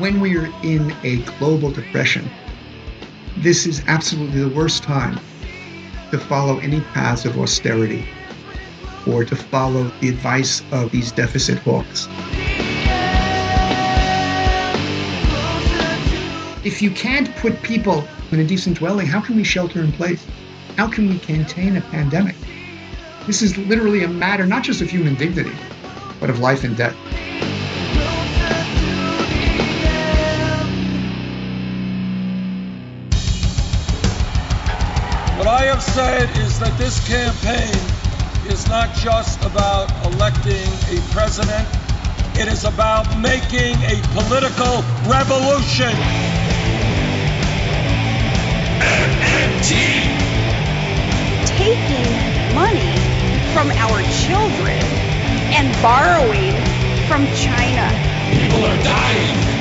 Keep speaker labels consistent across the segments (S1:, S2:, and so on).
S1: when we are in a global depression, this is absolutely the worst time to follow any paths of austerity or to follow the advice of these deficit hawks. If you can't put people in a decent dwelling, how can we shelter in place? How can we contain a pandemic? This is literally a matter not just of human dignity, but of life and death.
S2: I have said is that this campaign is not just about electing a president, it is about making a political revolution.
S3: MMT.
S4: Taking money from our children and borrowing from China.
S3: People are dying.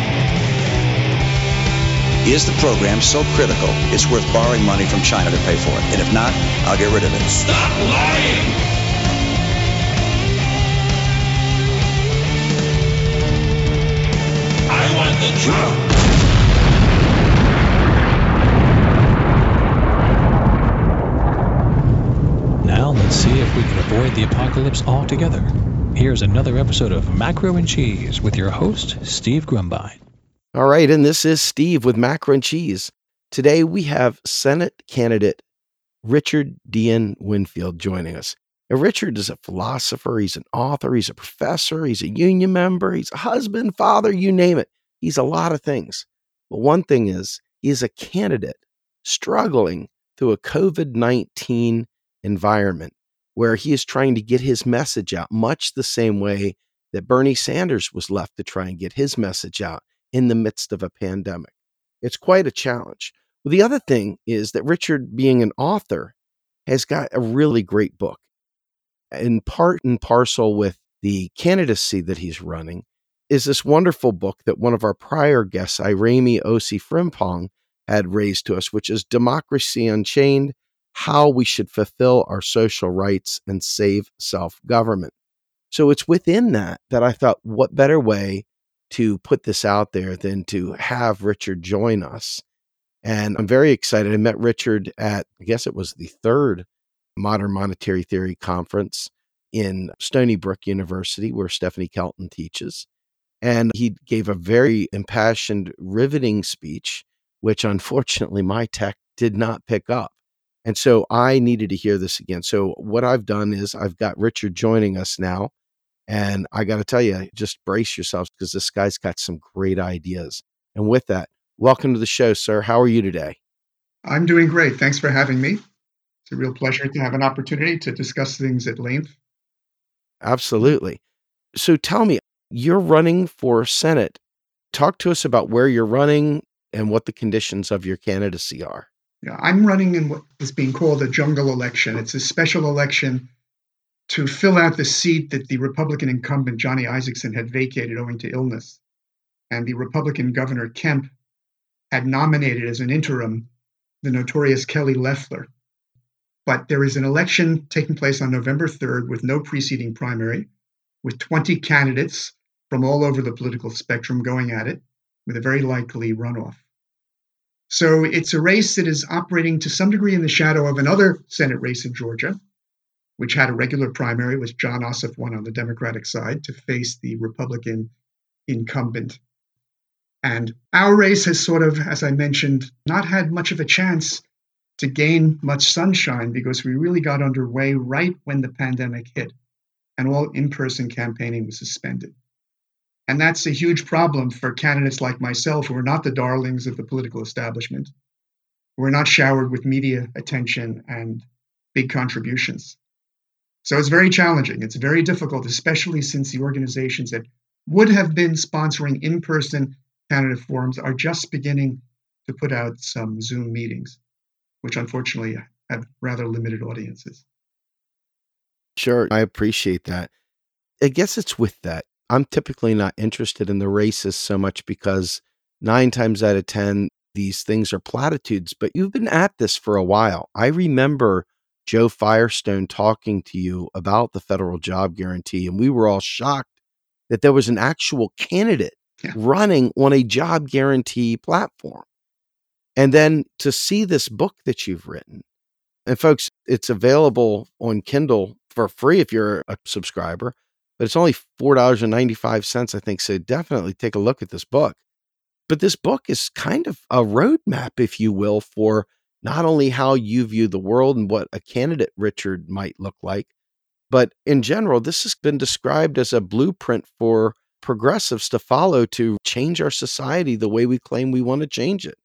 S5: Is the program so critical it's worth borrowing money from China to pay for it? And if not, I'll get rid of it.
S3: Stop lying! I want the truth.
S6: Now let's see if we can avoid the apocalypse altogether. Here's another episode of Macro and Cheese with your host, Steve Grumbine.
S7: All right, and this is Steve with Macro and Cheese. Today we have Senate candidate Richard Dean Winfield joining us. And Richard is a philosopher, he's an author, he's a professor, he's a union member, he's a husband, father, you name it. He's a lot of things. But one thing is, he is a candidate struggling through a COVID 19 environment where he is trying to get his message out, much the same way that Bernie Sanders was left to try and get his message out in the midst of a pandemic. It's quite a challenge. Well, the other thing is that Richard, being an author, has got a really great book. In part and parcel with the candidacy that he's running, is this wonderful book that one of our prior guests, Irami Osei Frimpong, had raised to us, which is Democracy Unchained How We Should Fulfill Our Social Rights and Save Self Government. So it's within that that I thought, what better way to put this out there than to have Richard join us? And I'm very excited. I met Richard at, I guess it was the third Modern Monetary Theory conference in Stony Brook University, where Stephanie Kelton teaches. And he gave a very impassioned, riveting speech, which unfortunately my tech did not pick up. And so I needed to hear this again. So what I've done is I've got Richard joining us now. And I got to tell you, just brace yourselves because this guy's got some great ideas. And with that, welcome to the show, sir. How are you today?
S1: I'm doing great. Thanks for having me. It's a real pleasure to have an opportunity to discuss things at length.
S7: Absolutely. So tell me, you're running for Senate. Talk to us about where you're running and what the conditions of your candidacy are.
S1: Yeah, I'm running in what is being called a jungle election. It's a special election to fill out the seat that the Republican incumbent Johnny Isakson had vacated owing to illness. And the Republican Governor Kemp had nominated as an interim the notorious Kelly Loeffler. But there is an election taking place on November 3rd with no preceding primary, with 20 candidates from all over the political spectrum going at it, with a very likely runoff. So it's a race that is operating to some degree in the shadow of another Senate race in Georgia, which had a regular primary, which Jon Ossoff won on the Democratic side to face the Republican incumbent. And our race has sort of, as I mentioned, not had much of a chance to gain much sunshine because we really got underway right when the pandemic hit and all in person campaigning was suspended. And that's a huge problem for candidates like myself who are not the darlings of the political establishment, who are not showered with media attention and big contributions. So it's very challenging. It's very difficult, especially since the organizations that would have been sponsoring in person candidate forums are just beginning to put out some Zoom meetings, which unfortunately have rather limited audiences.
S7: Sure, I appreciate that. I guess it's with that. I'm typically not interested in the races so much because nine times out of 10, these things are platitudes, but you've been at this for a while. I remember Joe Firestone talking to you about the federal job guarantee, and we were all shocked that there was an actual candidate
S1: Yeah.
S7: running on a job guarantee platform. And then to see this book that you've written, and folks, it's available on Kindle for free if you're a subscriber, but it's only $4.95, I think. So definitely take a look at this book. But this book is kind of a roadmap, if you will, for not only how you view the world and what a candidate Richard might look like, but in general, this has been described as a blueprint for progressives to follow to change our society the way we claim we want to change it.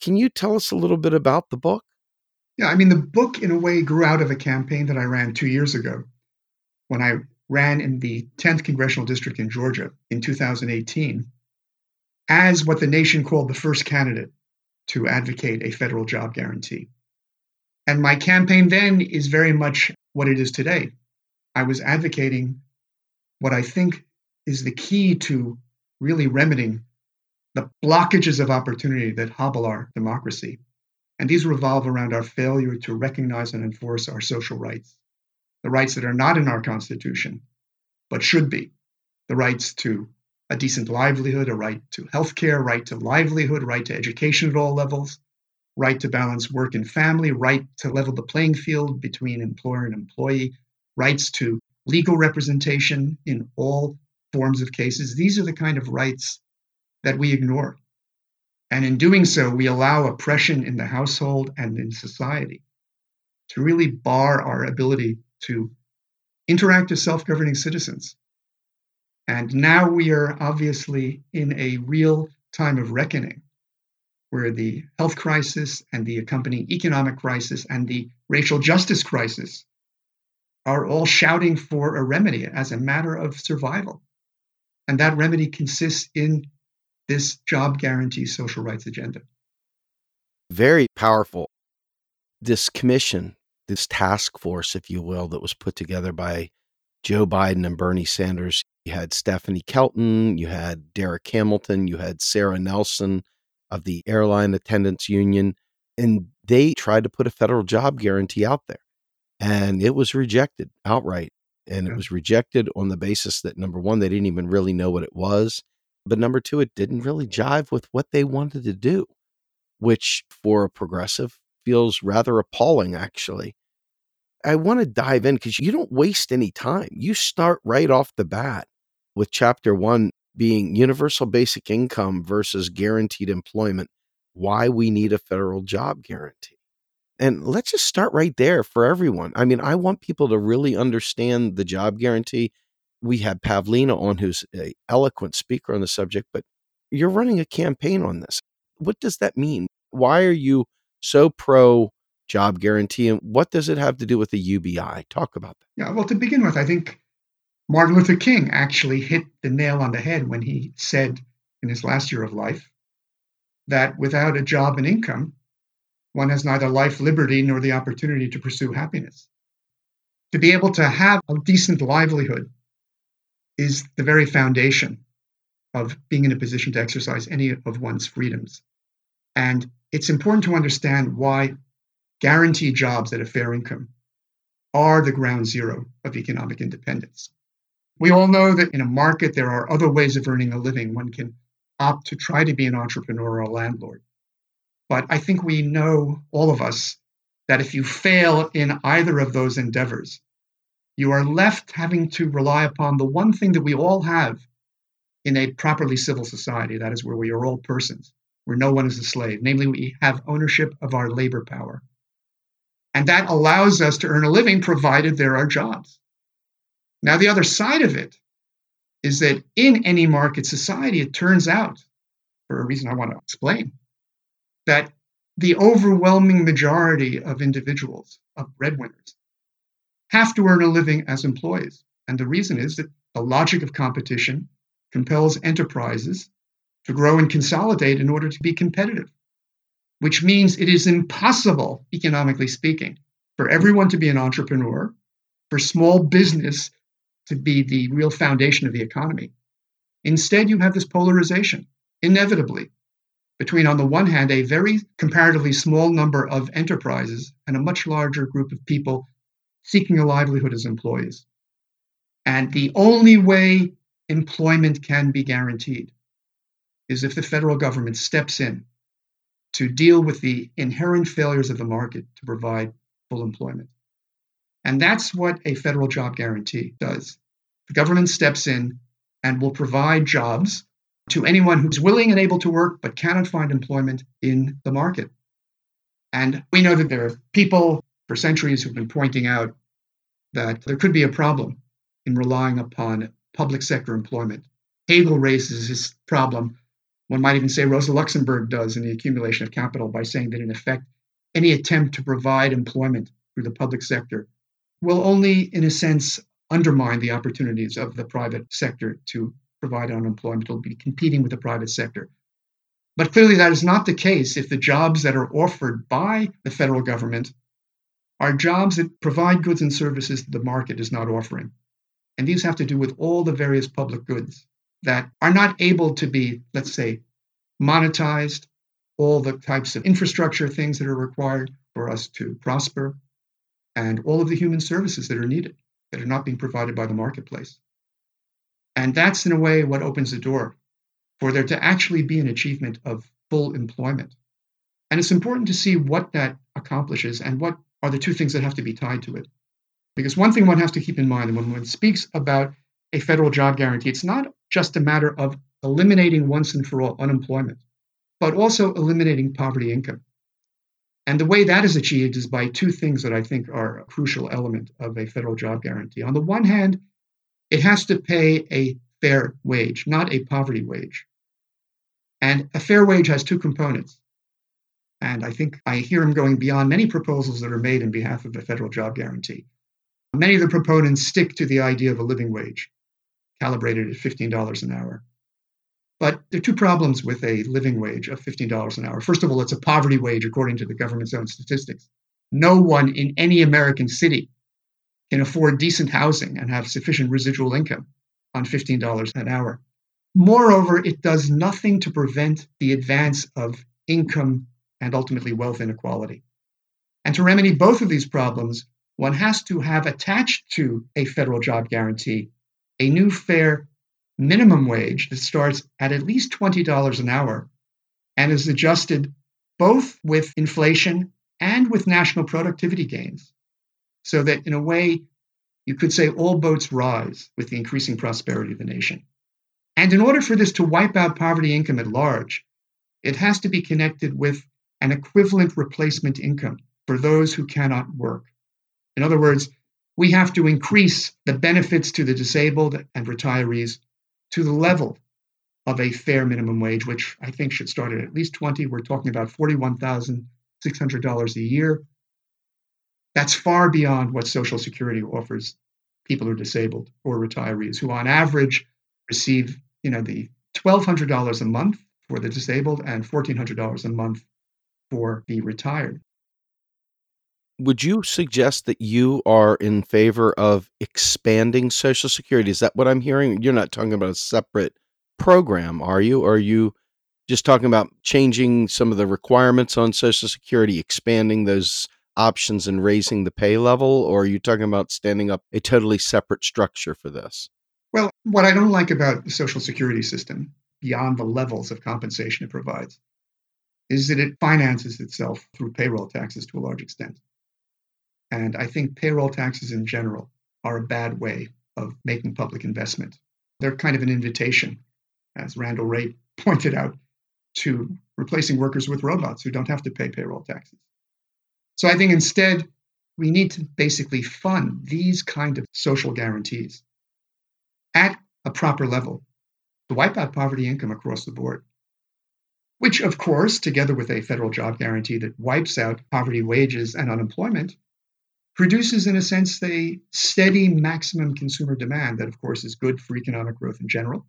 S7: Can you tell us a little bit about the book?
S1: Yeah, I mean, the book in a way grew out of a campaign that I ran two years ago when I ran in the 10th congressional district in Georgia in 2018 as what the nation called the first candidate to advocate a federal job guarantee. And my campaign then is very much what it is today. I was advocating what I think is the key to really remedying the blockages of opportunity that hobble our democracy. And these revolve around our failure to recognize and enforce our social rights, the rights that are not in our Constitution, but should be the rights to a decent livelihood, a right to health care, right to livelihood, right to education at all levels, right to balance work and family, right to level the playing field between employer and employee, rights to legal representation in all forms of cases. These are the kind of rights that we ignore. And in doing so, we allow oppression in the household and in society to really bar our ability to interact as self governing citizens. And now we are obviously in a real time of reckoning where the health crisis and the accompanying economic crisis and the racial justice crisis are all shouting for a remedy as a matter of survival. And that remedy consists in this job guarantee social rights agenda.
S7: Very powerful. This commission, this task force, if you will, that was put together by Joe Biden and Bernie Sanders. You had Stephanie Kelton, you had Darrick Hamilton, you had Sara Nelson of the Airline Attendants Union, and they tried to put a federal job guarantee out there. And it was rejected outright. And it was rejected on the basis that number one, they didn't even really know what it was. But number two, it didn't really jive with what they wanted to do, which for a progressive feels rather appalling, actually. I want to dive in because you don't waste any time. You start right off the bat with chapter one being universal basic income versus guaranteed employment, why we need a federal job guarantee. And let's just start right there for everyone. I mean, I want people to really understand the job guarantee. We had Pavlina on, who's an eloquent speaker on the subject, but you're running a campaign on this. What does that mean? Why are you so pro job guarantee and what does it have to do with the UBI? Talk about that.
S1: Yeah, well, to begin with, I think Martin Luther King actually hit the nail on the head when he said in his last year of life that without a job and income, one has neither life, liberty, nor the opportunity to pursue happiness. To be able to have a decent livelihood is the very foundation of being in a position to exercise any of one's freedoms. And it's important to understand why guaranteed jobs at a fair income are the ground zero of economic independence. We all know that in a market, there are other ways of earning a living. One can opt to try to be an entrepreneur or a landlord. But I think we know, all of us, that if you fail in either of those endeavors, you are left having to rely upon the one thing that we all have in a properly civil society that is, where we are all persons, where no one is a slave. Namely, we have ownership of our labor power. And that allows us to earn a living provided there are jobs. Now, the other side of it is that in any market society, it turns out, for a reason I want to explain, that the overwhelming majority of individuals, of breadwinners, have to earn a living as employees. And the reason is that the logic of competition compels enterprises to grow and consolidate in order to be competitive, which means it is impossible, economically speaking, for everyone to be an entrepreneur, for small business to be the real foundation of the economy. Instead, you have this polarization, inevitably, between, on the one hand, a very comparatively small number of enterprises and a much larger group of people seeking a livelihood as employees. And the only way employment can be guaranteed is if the federal government steps in to deal with the inherent failures of the market to provide full employment. And that's what a federal job guarantee does. The government steps in and will provide jobs to anyone who's willing and able to work but cannot find employment in the market. And we know that there are people for centuries who've been pointing out that there could be a problem in relying upon public sector employment. Hegel raises this problem. One might even say Rosa Luxemburg does in The Accumulation of Capital by saying that, in effect, any attempt to provide employment through the public sector will only, in a sense, undermine the opportunities of the private sector to provide unemployment. It'll be competing with the private sector. But clearly, that is not the case if the jobs that are offered by the federal government are jobs that provide goods and services that the market is not offering. And these have to do with all the various public goods that are not able to be, let's say, monetized, all the types of infrastructure things that are required for us to prosper, and all of the human services that are needed that are not being provided by the marketplace. And that's, in a way, what opens the door for there to actually be an achievement of full employment. And it's important to see what that accomplishes and what are the two things that have to be tied to it. Because one thing one has to keep in mind when one speaks about a federal job guarantee, it's not just a matter of eliminating once and for all unemployment, but also eliminating poverty income. And the way that is achieved is by two things that I think are a crucial element of a federal job guarantee. On the one hand, it has to pay a fair wage, not a poverty wage. And a fair wage has two components. And I think I hear him going beyond many proposals that are made in behalf of the federal job guarantee. Many of the proponents stick to the idea of a living wage, calibrated at $15 an hour. But there are two problems with a living wage of $15 an hour. First of all, it's a poverty wage according to the government's own statistics. No one in any American city can afford decent housing and have sufficient residual income on $15 an hour. Moreover, it does nothing to prevent the advance of income and ultimately wealth inequality. And to remedy both of these problems, one has to have attached to a federal job guarantee a new fair minimum wage that starts at at least $20 an hour and is adjusted both with inflation and with national productivity gains. So that in a way, you could say all boats rise with the increasing prosperity of the nation. And in order for this to wipe out poverty income at large, it has to be connected with an equivalent replacement income for those who cannot work. In other words, we have to increase the benefits to the disabled and retirees to the level of a fair minimum wage, which I think should start at at least 20. We're talking about $41,600 a year. That's far beyond what Social Security offers people who are disabled or retirees, who on average receive, you know, the $1,200 a month for the disabled and $1,400 a month for the retired
S7: would you suggest that you are in favor of expanding Social Security? Is that what I'm hearing? You're not talking about a separate program, are you? Are you just talking about changing some of the requirements on Social Security, expanding those options and raising the pay level? Or are you talking about standing up a totally separate structure for this?
S1: Well, what I don't like about the Social Security system, beyond the levels of compensation it provides, is that it finances itself through payroll taxes to a large extent. And I think payroll taxes in general are a bad way of making public investment. They're kind of an invitation, as Randall Wray pointed out, to replacing workers with robots who don't have to pay payroll taxes. So I think instead, we need to basically fund these kind of social guarantees at a proper level to wipe out poverty income across the board. Which, of course, together with a federal job guarantee that wipes out poverty wages and unemployment, produces, in a sense, a steady maximum consumer demand that, of course, is good for economic growth in general.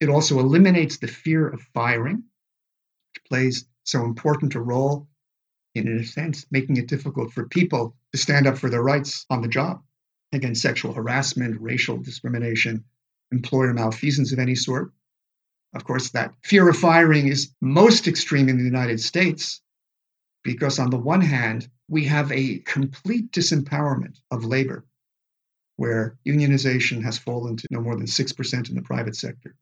S1: It also eliminates the fear of firing, which plays so important a role in, in a sense, making it difficult for people to stand up for their rights on the job against sexual harassment, racial discrimination, employer malfeasance of any sort. Of course, that fear of firing is most extreme in the United States because, on the one hand, we have a complete disempowerment of labor, where unionization has fallen to no more than 6% in the private sector.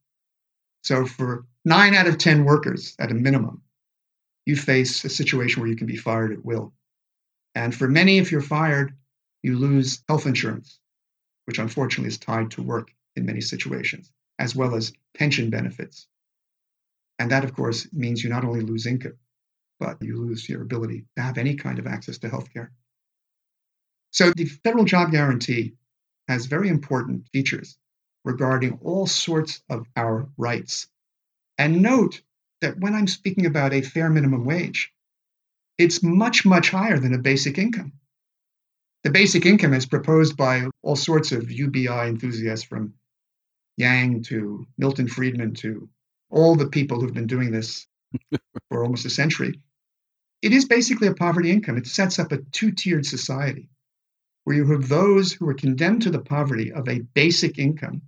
S1: So for nine out of 10 workers at a minimum, you face a situation where you can be fired at will. And for many, if you're fired, you lose health insurance, which unfortunately is tied to work in many situations, as well as pension benefits. And that, of course, means you not only lose income, but you lose your ability to have any kind of access to health care. So the federal job guarantee has very important features regarding all sorts of our rights. And note that when I'm speaking about a fair minimum wage, it's much, much higher than a basic income. The basic income is proposed by all sorts of UBI enthusiasts from Yang to Milton Friedman to all the people who've been doing this for almost a century. It is basically a poverty income. It sets up a two tiered society where you have those who are condemned to the poverty of a basic income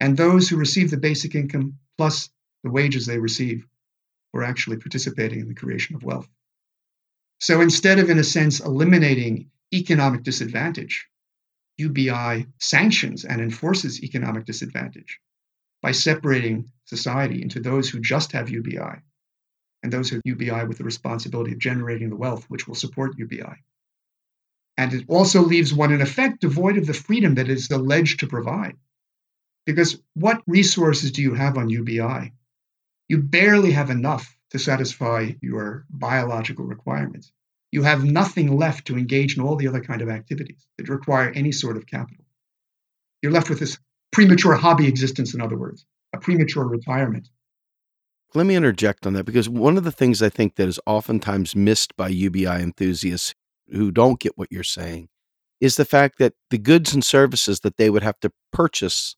S1: and those who receive the basic income plus the wages they receive who are actually participating in the creation of wealth. So instead of, in a sense, eliminating economic disadvantage, UBI sanctions and enforces economic disadvantage by separating society into those who just have UBI and those who have UBI with the responsibility of generating the wealth which will support UBI. And it also leaves one, in effect, devoid of the freedom that is alleged to provide. Because what resources do you have on UBI? You barely have enough to satisfy your biological requirements. You have nothing left to engage in all the other kind of activities that require any sort of capital. You're left with this premature hobby existence, in other words, a premature retirement.
S7: Let me interject on that because one of the things I think that is oftentimes missed by UBI enthusiasts who don't get what you're saying is the fact that the goods and services that they would have to purchase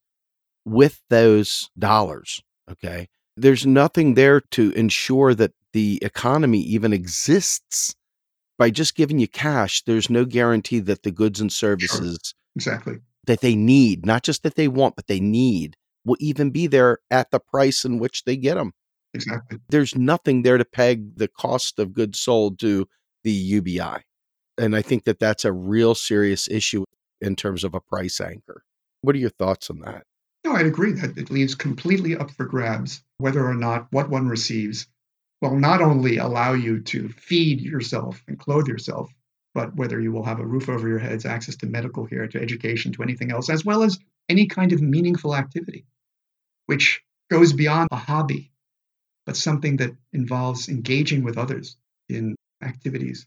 S7: with those dollars, okay, there's nothing there to ensure that the economy even exists. By just giving you cash, there's no guarantee that the goods and services
S1: sure. exactly
S7: that they need, not just that they want, but they need, will even be there at the price in which they get them.
S1: Exactly.
S7: There's nothing there to peg the cost of goods sold to the UBI. And I think that that's a real serious issue in terms of a price anchor. What are your thoughts on that?
S1: No, I'd agree that it leaves completely up for grabs whether or not what one receives will not only allow you to feed yourself and clothe yourself, but whether you will have a roof over your heads, access to medical care, to education, to anything else, as well as any kind of meaningful activity, which goes beyond a hobby, but something that involves engaging with others in activities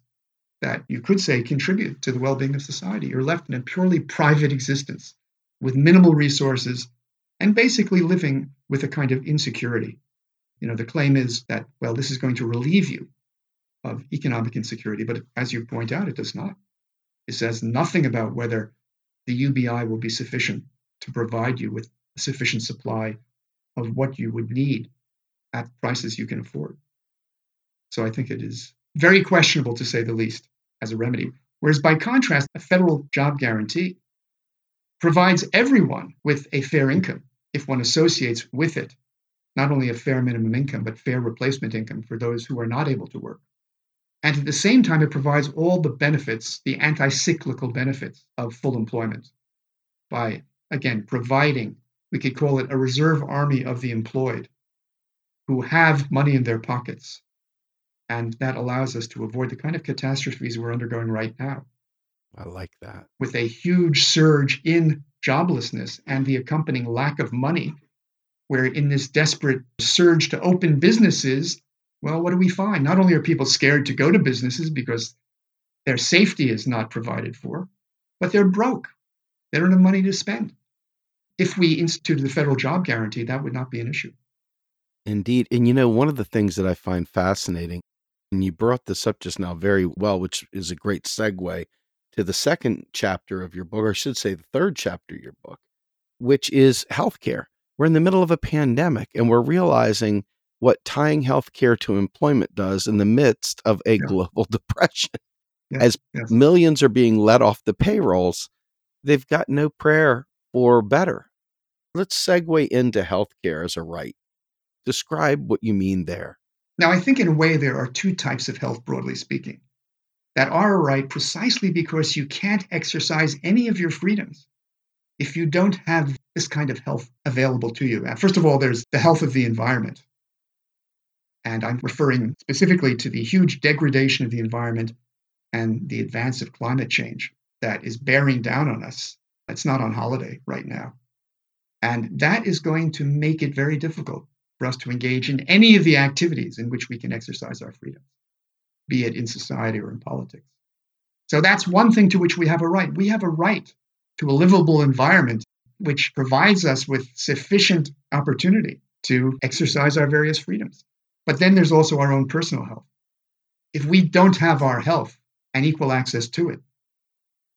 S1: that you could say contribute to the well being of society. You're left in a purely private existence with minimal resources and basically living with a kind of insecurity. You know, the claim is that, well, this is going to relieve you of economic insecurity, but as you point out, it does not. It says nothing about whether the UBI will be sufficient to provide you with a sufficient supply of what you would need at prices you can afford. So I think it is very questionable to say the least as a remedy. Whereas by contrast, a federal job guarantee provides everyone with a fair income if one associates with it not only a fair minimum income, but fair replacement income for those who are not able to work. And at the same time, it provides all the benefits, the anti cyclical benefits of full employment by, again, providing, we could call it a reserve army of the employed who have money in their pockets. And that allows us to avoid the kind of catastrophes we're undergoing right now.
S7: I like that.
S1: With a huge surge in joblessness and the accompanying lack of money, where in this desperate surge to open businesses, well, what do we find? Not only are people scared to go to businesses because their safety is not provided for, but they're broke. They don't have money to spend. If we instituted the federal job guarantee, that would not be an issue.
S7: Indeed. And you know, one of the things that I find fascinating, and you brought this up just now very well, which is a great segue to the second chapter of your book, or I should say the third chapter of your book, which is healthcare. We're in the middle of a pandemic and we're realizing what tying healthcare to employment does in the midst of a yeah. global depression. Yes, As yes. millions are being let off the payrolls, they've got no prayer for better. Let's segue into healthcare as a right. Describe what you mean there.
S1: Now, I think in a way there are two types of health, broadly speaking, that are right precisely because you can't exercise any of your freedoms if you don't have this kind of health available to you. First of all, there's the health of the environment. And I'm referring specifically to the huge degradation of the environment and the advance of climate change that is bearing down on us. It's not on holiday right now. And that is going to make it very difficult for us to engage in any of the activities in which we can exercise our freedom, be it in society or in politics. So that's one thing to which we have a right. We have a right to a livable environment which provides us with sufficient opportunity to exercise our various freedoms. But then there's also our own personal health. If we don't have our health and equal access to it,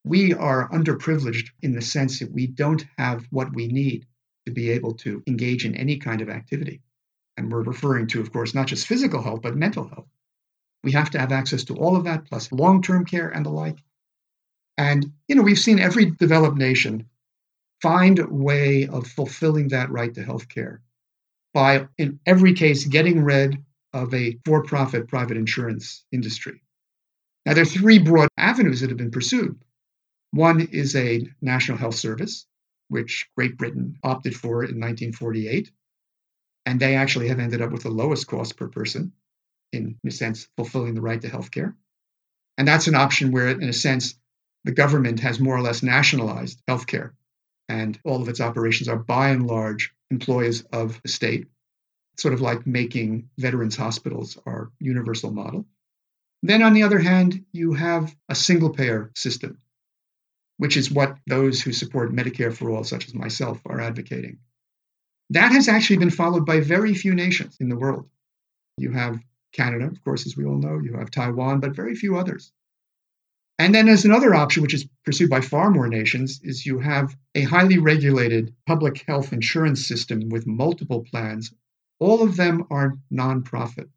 S1: we are underprivileged in the sense that we don't have what we need to be able to engage in any kind of activity. And we're referring to, of course, not just physical health, but mental health. We have to have access to all of that, plus long term care and the like. And, you know, we've seen every developed nation find a way of fulfilling that right to health care by, in every case, getting rid of a for profit private insurance industry. Now, there are three broad avenues that have been pursued. One is a national health service, which Great Britain opted for in 1948. And they actually have ended up with the lowest cost per person, in, in a sense, fulfilling the right to health care. And that's an option where, in a sense, the government has more or less nationalized healthcare, and all of its operations are by and large employees of the state, sort of like making veterans hospitals our universal model. Then, on the other hand, you have a single payer system, which is what those who support Medicare for all, such as myself, are advocating. That has actually been followed by very few nations in the world. You have Canada, of course, as we all know, you have Taiwan, but very few others. And then there's another option, which is pursued by far more nations, is you have a highly regulated public health insurance system with multiple plans. All of them are nonprofit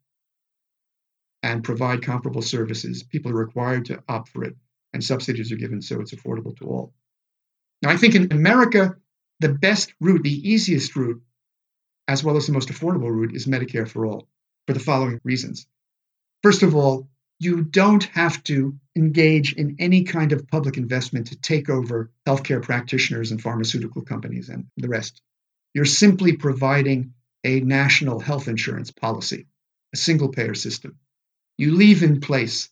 S1: and provide comparable services. People are required to opt for it, and subsidies are given so it's affordable to all. Now, I think in America, the best route, the easiest route, as well as the most affordable route, is Medicare for all for the following reasons. First of all, you don't have to engage in any kind of public investment to take over healthcare practitioners and pharmaceutical companies and the rest. You're simply providing a national health insurance policy, a single payer system. You leave in place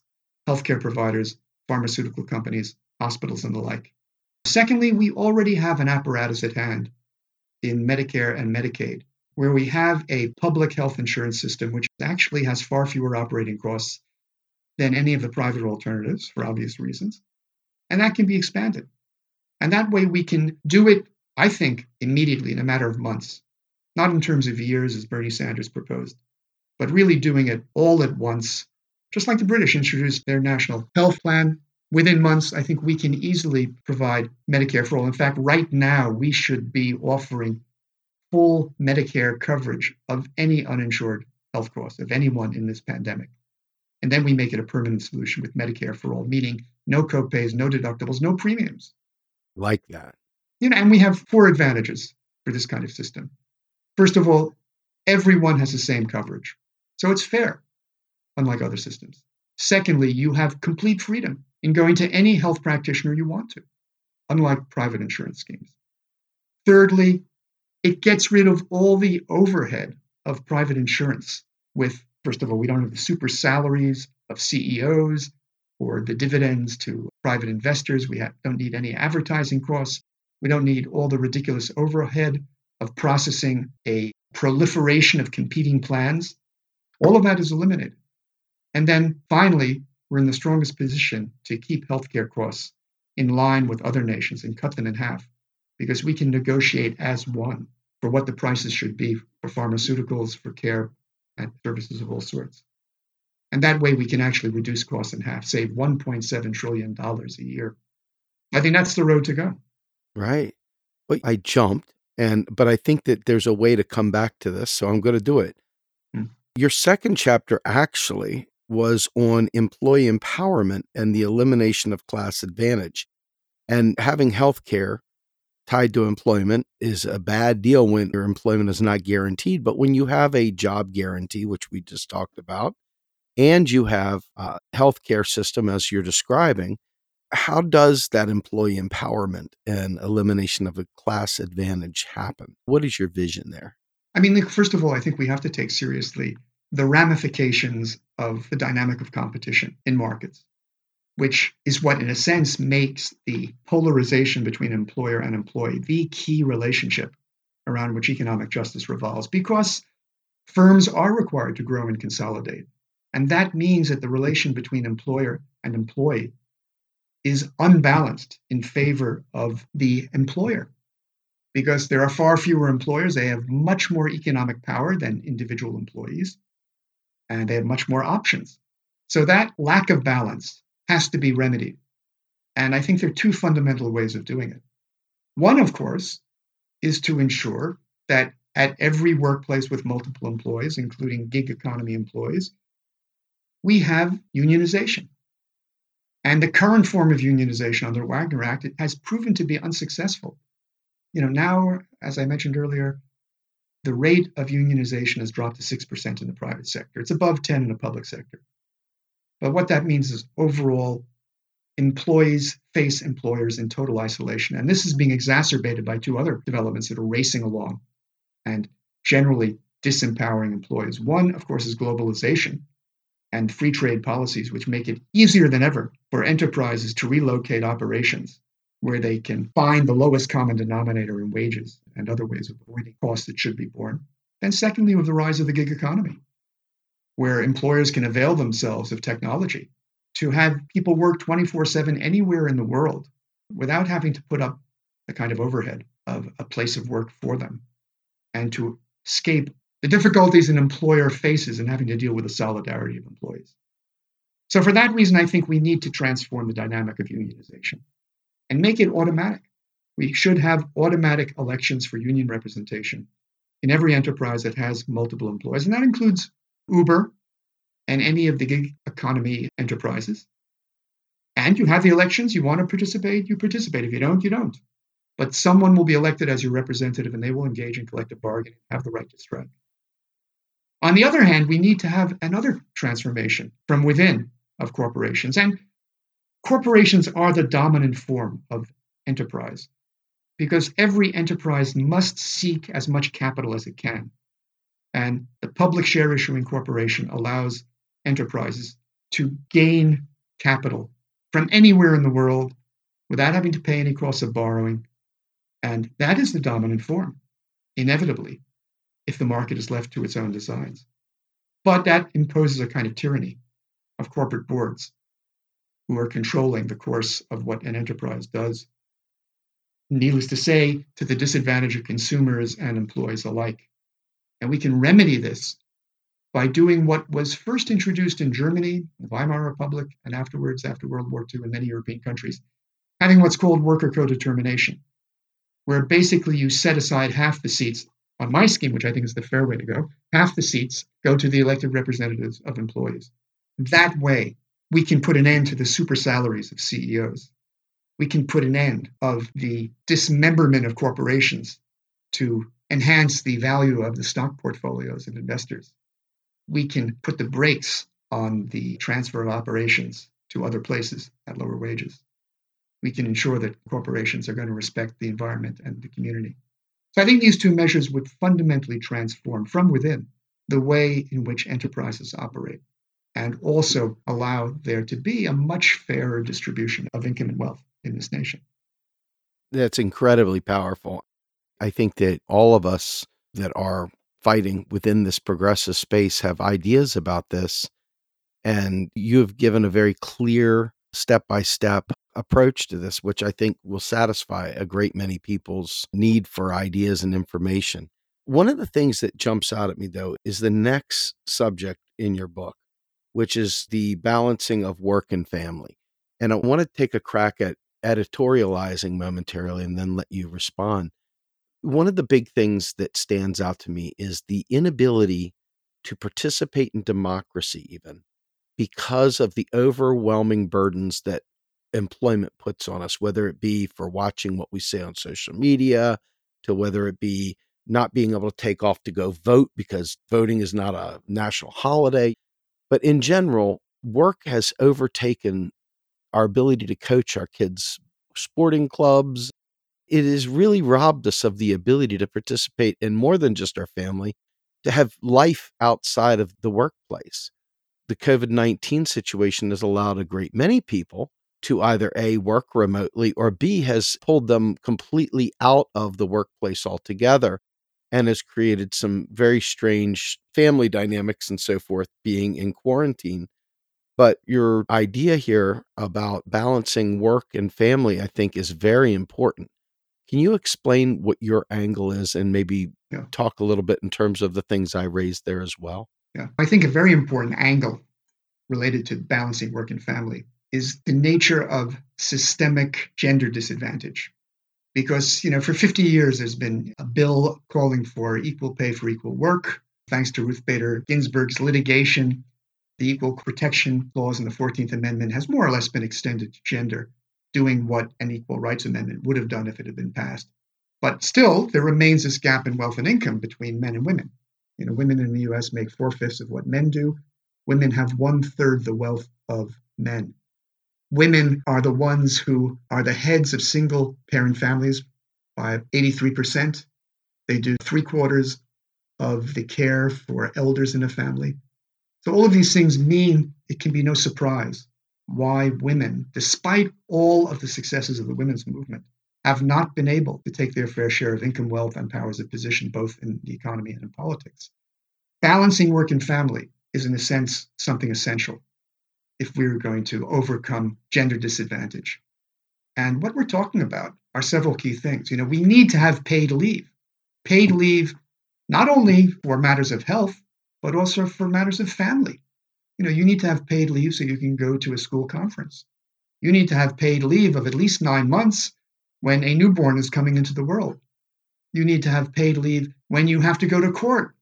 S1: healthcare providers, pharmaceutical companies, hospitals, and the like. Secondly, we already have an apparatus at hand in Medicare and Medicaid where we have a public health insurance system which actually has far fewer operating costs than any of the private alternatives for obvious reasons. And that can be expanded. And that way we can do it, I think, immediately in a matter of months, not in terms of years as Bernie Sanders proposed, but really doing it all at once, just like the British introduced their national health plan. Within months, I think we can easily provide Medicare for all. In fact, right now, we should be offering full Medicare coverage of any uninsured health costs of anyone in this pandemic. And then we make it a permanent solution with Medicare for all, meaning no copays, no deductibles, no premiums.
S7: Like that.
S1: You know, and we have four advantages for this kind of system. First of all, everyone has the same coverage. So it's fair, unlike other systems. Secondly, you have complete freedom in going to any health practitioner you want to, unlike private insurance schemes. Thirdly, it gets rid of all the overhead of private insurance with First of all, we don't have the super salaries of CEOs or the dividends to private investors. We don't need any advertising costs. We don't need all the ridiculous overhead of processing a proliferation of competing plans. All of that is eliminated. And then finally, we're in the strongest position to keep healthcare costs in line with other nations and cut them in half because we can negotiate as one for what the prices should be for pharmaceuticals, for care, and services of all sorts. And that way we can actually reduce costs in half, save $1.7 trillion a year. I think that's the road to go.
S7: Right. Well, I jumped and but I think that there's a way to come back to this, so I'm going to do it. Hmm. Your second chapter actually was on employee empowerment and the elimination of class advantage. And having health care tied to employment is a bad deal when your employment is not guaranteed. But when you have a job guarantee, which we just talked about, and you have a healthcare system as you're describing, how does that employee empowerment and elimination of a class advantage happen? What is your vision there?
S1: I mean, first of all, I think we have to take seriously the ramifications of the dynamic of competition in markets, which is what, in a sense, makes the polarization between employer and employee the key relationship around which economic justice revolves, because firms are required to grow and consolidate. And that means that the relation between employer and employee is unbalanced in favor of the employer because there are far fewer employers. They have much more economic power than individual employees, and they have much more options. So that lack of balance has to be remedied. And I think there are two fundamental ways of doing it. One, of course, is to ensure that at every workplace with multiple employees, including gig economy employees, we have unionization. And the current form of unionization under Wagner Act has proven to be unsuccessful. You know, now, as I mentioned earlier, the rate of unionization has dropped to 6% in the private sector. It's above 10 in the public sector. But what that means is overall, employees face employers in total isolation. And this is being exacerbated by two other developments that are racing along and generally disempowering employees. One, of course, is globalization, and free trade policies, which make it easier than ever for enterprises to relocate operations where they can find the lowest common denominator in wages and other ways of avoiding costs that should be borne. And secondly, with the rise of the gig economy, where employers can avail themselves of technology to have people work 24 7 anywhere in the world without having to put up the kind of overhead of a place of work for them and to escape the difficulties an employer faces in having to deal with the solidarity of employees. So, for that reason, I think we need to transform the dynamic of unionization and make it automatic. We should have automatic elections for union representation in every enterprise that has multiple employees, and that includes Uber and any of the gig economy enterprises. And you have the elections, you want to participate, you participate. If you don't, you don't. But someone will be elected as your representative and they will engage in collective bargaining, and have the right to strike. On the other hand, we need to have another transformation from within of corporations. And corporations are the dominant form of enterprise because every enterprise must seek as much capital as it can. And the public share issuing corporation allows enterprises to gain capital from anywhere in the world without having to pay any cost of borrowing. And that is the dominant form, inevitably if the market is left to its own designs. But that imposes a kind of tyranny of corporate boards who are controlling the course of what an enterprise does. Needless to say, to the disadvantage of consumers and employees alike. And we can remedy this by doing what was first introduced in Germany, the Weimar Republic, and afterwards, after World War II, in many European countries, having what's called worker co determination, where basically you set aside half the seats on my scheme, which I think is the fair way to go, half the seats go to the elected representatives of employees. That way, we can put an end to the super salaries of CEOs. We can put an end of the dismemberment of corporations to enhance the value of the stock portfolios of investors. We can put the brakes on the transfer of operations to other places at lower wages. We can ensure that corporations are going to respect the environment and the community. So I think these two measures would fundamentally transform from within the way in which enterprises operate and also allow there to be a much fairer distribution of income and wealth in this nation.
S7: That's incredibly powerful. I think that all of us that are fighting within this progressive space have ideas about this. And you have given a very clear step by step approach to this, which I think will satisfy a great many people's need for ideas and information. One of the things that jumps out at me, though, is the next subject in your book, which is the balancing of work and family. And I want to take a crack at editorializing momentarily and then let you respond. One of the big things that stands out to me is the inability to participate in democracy, even because of the overwhelming burdens that employment puts on us, whether it be for watching what we say on social media, to whether it be not being able to take off to go vote because voting is not a national holiday. But in general, work has overtaken our ability to coach our kids' sporting clubs. It has really robbed us of the ability to participate in more than just our family, to have life outside of the workplace. The COVID 19 situation has allowed a great many people to either A, work remotely, or B, has pulled them completely out of the workplace altogether and has created some very strange family dynamics and so forth being in quarantine. But your idea here about balancing work and family, I think, is very important. Can you explain what your angle is and maybe
S1: Yeah.
S7: talk a little bit in terms of the things I raised there as well?
S1: Yeah. I think a very important angle related to balancing work and family is the nature of systemic gender disadvantage. Because, you know, for 50 years, there's been a bill calling for equal pay for equal work. Thanks to Ruth Bader Ginsburg's litigation, the Equal Protection Clause in the 14th Amendment has more or less been extended to gender, doing what an Equal Rights Amendment would have done if it had been passed. But still, there remains this gap in wealth and income between men and women. You know, women in the US make four fifths of what men do. Women have one third the wealth of men. Women are the ones who are the heads of single parent families by 83%. They do three quarters of the care for elders in a family. So, all of these things mean it can be no surprise why women, despite all of the successes of the women's movement, have not been able to take their fair share of income, wealth, and powers of position, both in the economy and in politics. Balancing work and family is, in a sense, something essential if we're going to overcome gender disadvantage. And what we're talking about are several key things. You know, we need to have paid leave, paid leave not only for matters of health, but also for matters of family. You know, you need to have paid leave so you can go to a school conference. You need to have paid leave of at least nine months when a newborn is coming into the world. You need to have paid leave when you have to go to court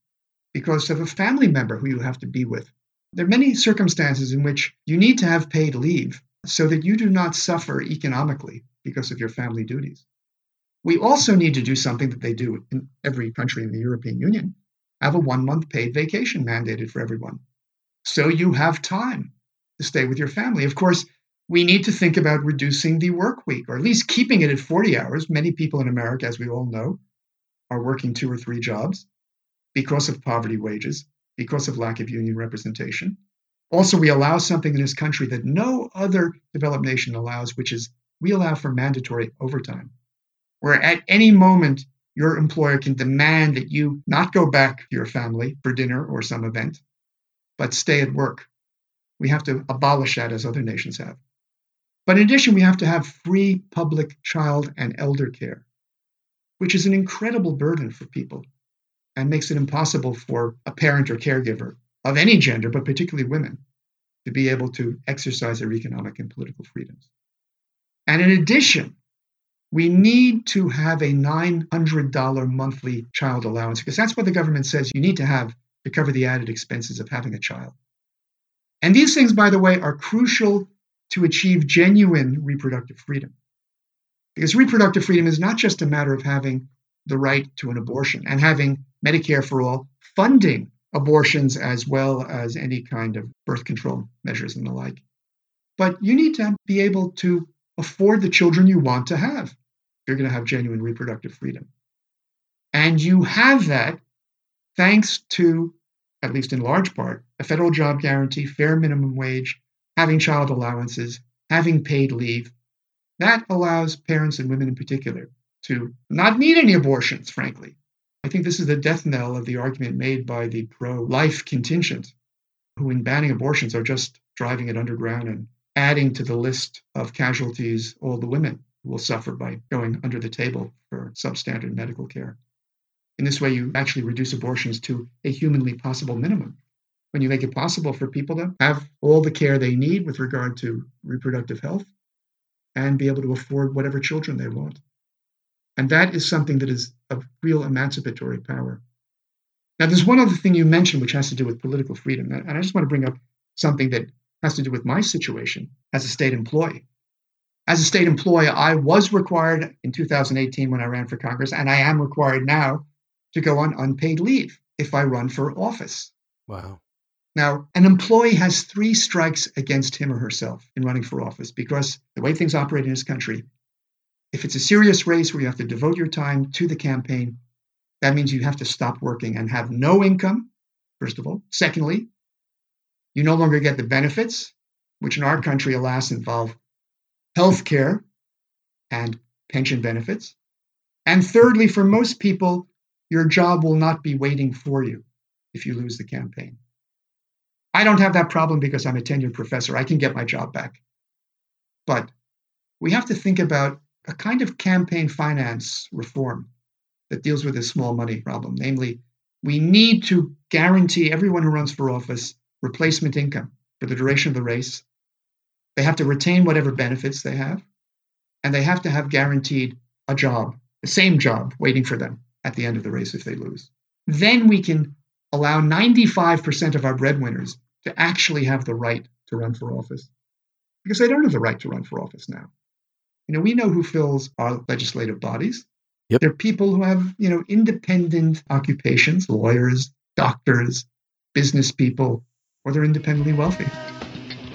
S1: because of a family member who you have to be with. There are many circumstances in which you need to have paid leave so that you do not suffer economically because of your family duties. We also need to do something that they do in every country in the European Union have a one month paid vacation mandated for everyone. So you have time to stay with your family. Of course, we need to think about reducing the work week or at least keeping it at 40 hours. Many people in America, as we all know, are working two or three jobs because of poverty wages, because of lack of union representation. Also, we allow something in this country that no other developed nation allows, which is we allow for mandatory overtime, where at any moment your employer can demand that you not go back to your family for dinner or some event, but stay at work. We have to abolish that as other nations have. But in addition, we have to have free public child and elder care, which is an incredible burden for people and makes it impossible for a parent or caregiver of any gender, but particularly women, to be able to exercise their economic and political freedoms. And in addition, we need to have a $900 monthly child allowance because that's what the government says you need to have to cover the added expenses of having a child. And these things, by the way, are crucial to achieve genuine reproductive freedom. Because reproductive freedom is not just a matter of having the right to an abortion and having Medicare for all funding abortions as well as any kind of birth control measures and the like. But you need to be able to afford the children you want to have you're going to have genuine reproductive freedom. And you have that thanks to, at least in large part, a federal job guarantee, fair minimum wage, having child allowances, having paid leave. That allows parents and women in particular to not need any abortions, frankly. I think this is the death knell of the argument made by the pro life contingent, who, in banning abortions, are just driving it underground and adding to the list of casualties all the women who will suffer by going under the table for substandard medical care. In this way, you actually reduce abortions to a humanly possible minimum. When you make it possible for people to have all the care they need with regard to reproductive health and be able to afford whatever children they want. And that is something that is of real emancipatory power. Now, there's one other thing you mentioned which has to do with political freedom. And I just want to bring up something that has to do with my situation as a state employee. As a state employee, I was required in 2018 when I ran for Congress, and I am required now to go on unpaid leave if I run for office.
S7: Wow.
S1: Now, an employee has three strikes against him or herself in running for office because the way things operate in this country, if it's a serious race where you have to devote your time to the campaign, that means you have to stop working and have no income, first of all. Secondly, you no longer get the benefits, which in our country, alas, involve health care and pension benefits. And thirdly, for most people, your job will not be waiting for you if you lose the campaign. I don't have that problem because I'm a tenured professor. I can get my job back. But we have to think about a kind of campaign finance reform that deals with this small money problem. Namely, we need to guarantee everyone who runs for office replacement income for the duration of the race. They have to retain whatever benefits they have, and they have to have guaranteed a job, the same job waiting for them at the end of the race if they lose. Then we can allow 95% of our breadwinners to actually have the right to run for office because they don't have the right to run for office now. You know, we know who fills our legislative bodies.
S7: Yep.
S1: They're people who have, you know, independent occupations, lawyers, doctors, business people, or they're independently wealthy.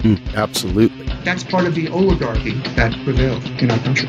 S7: Mm, absolutely.
S1: That's part of the oligarchy that prevails in our country.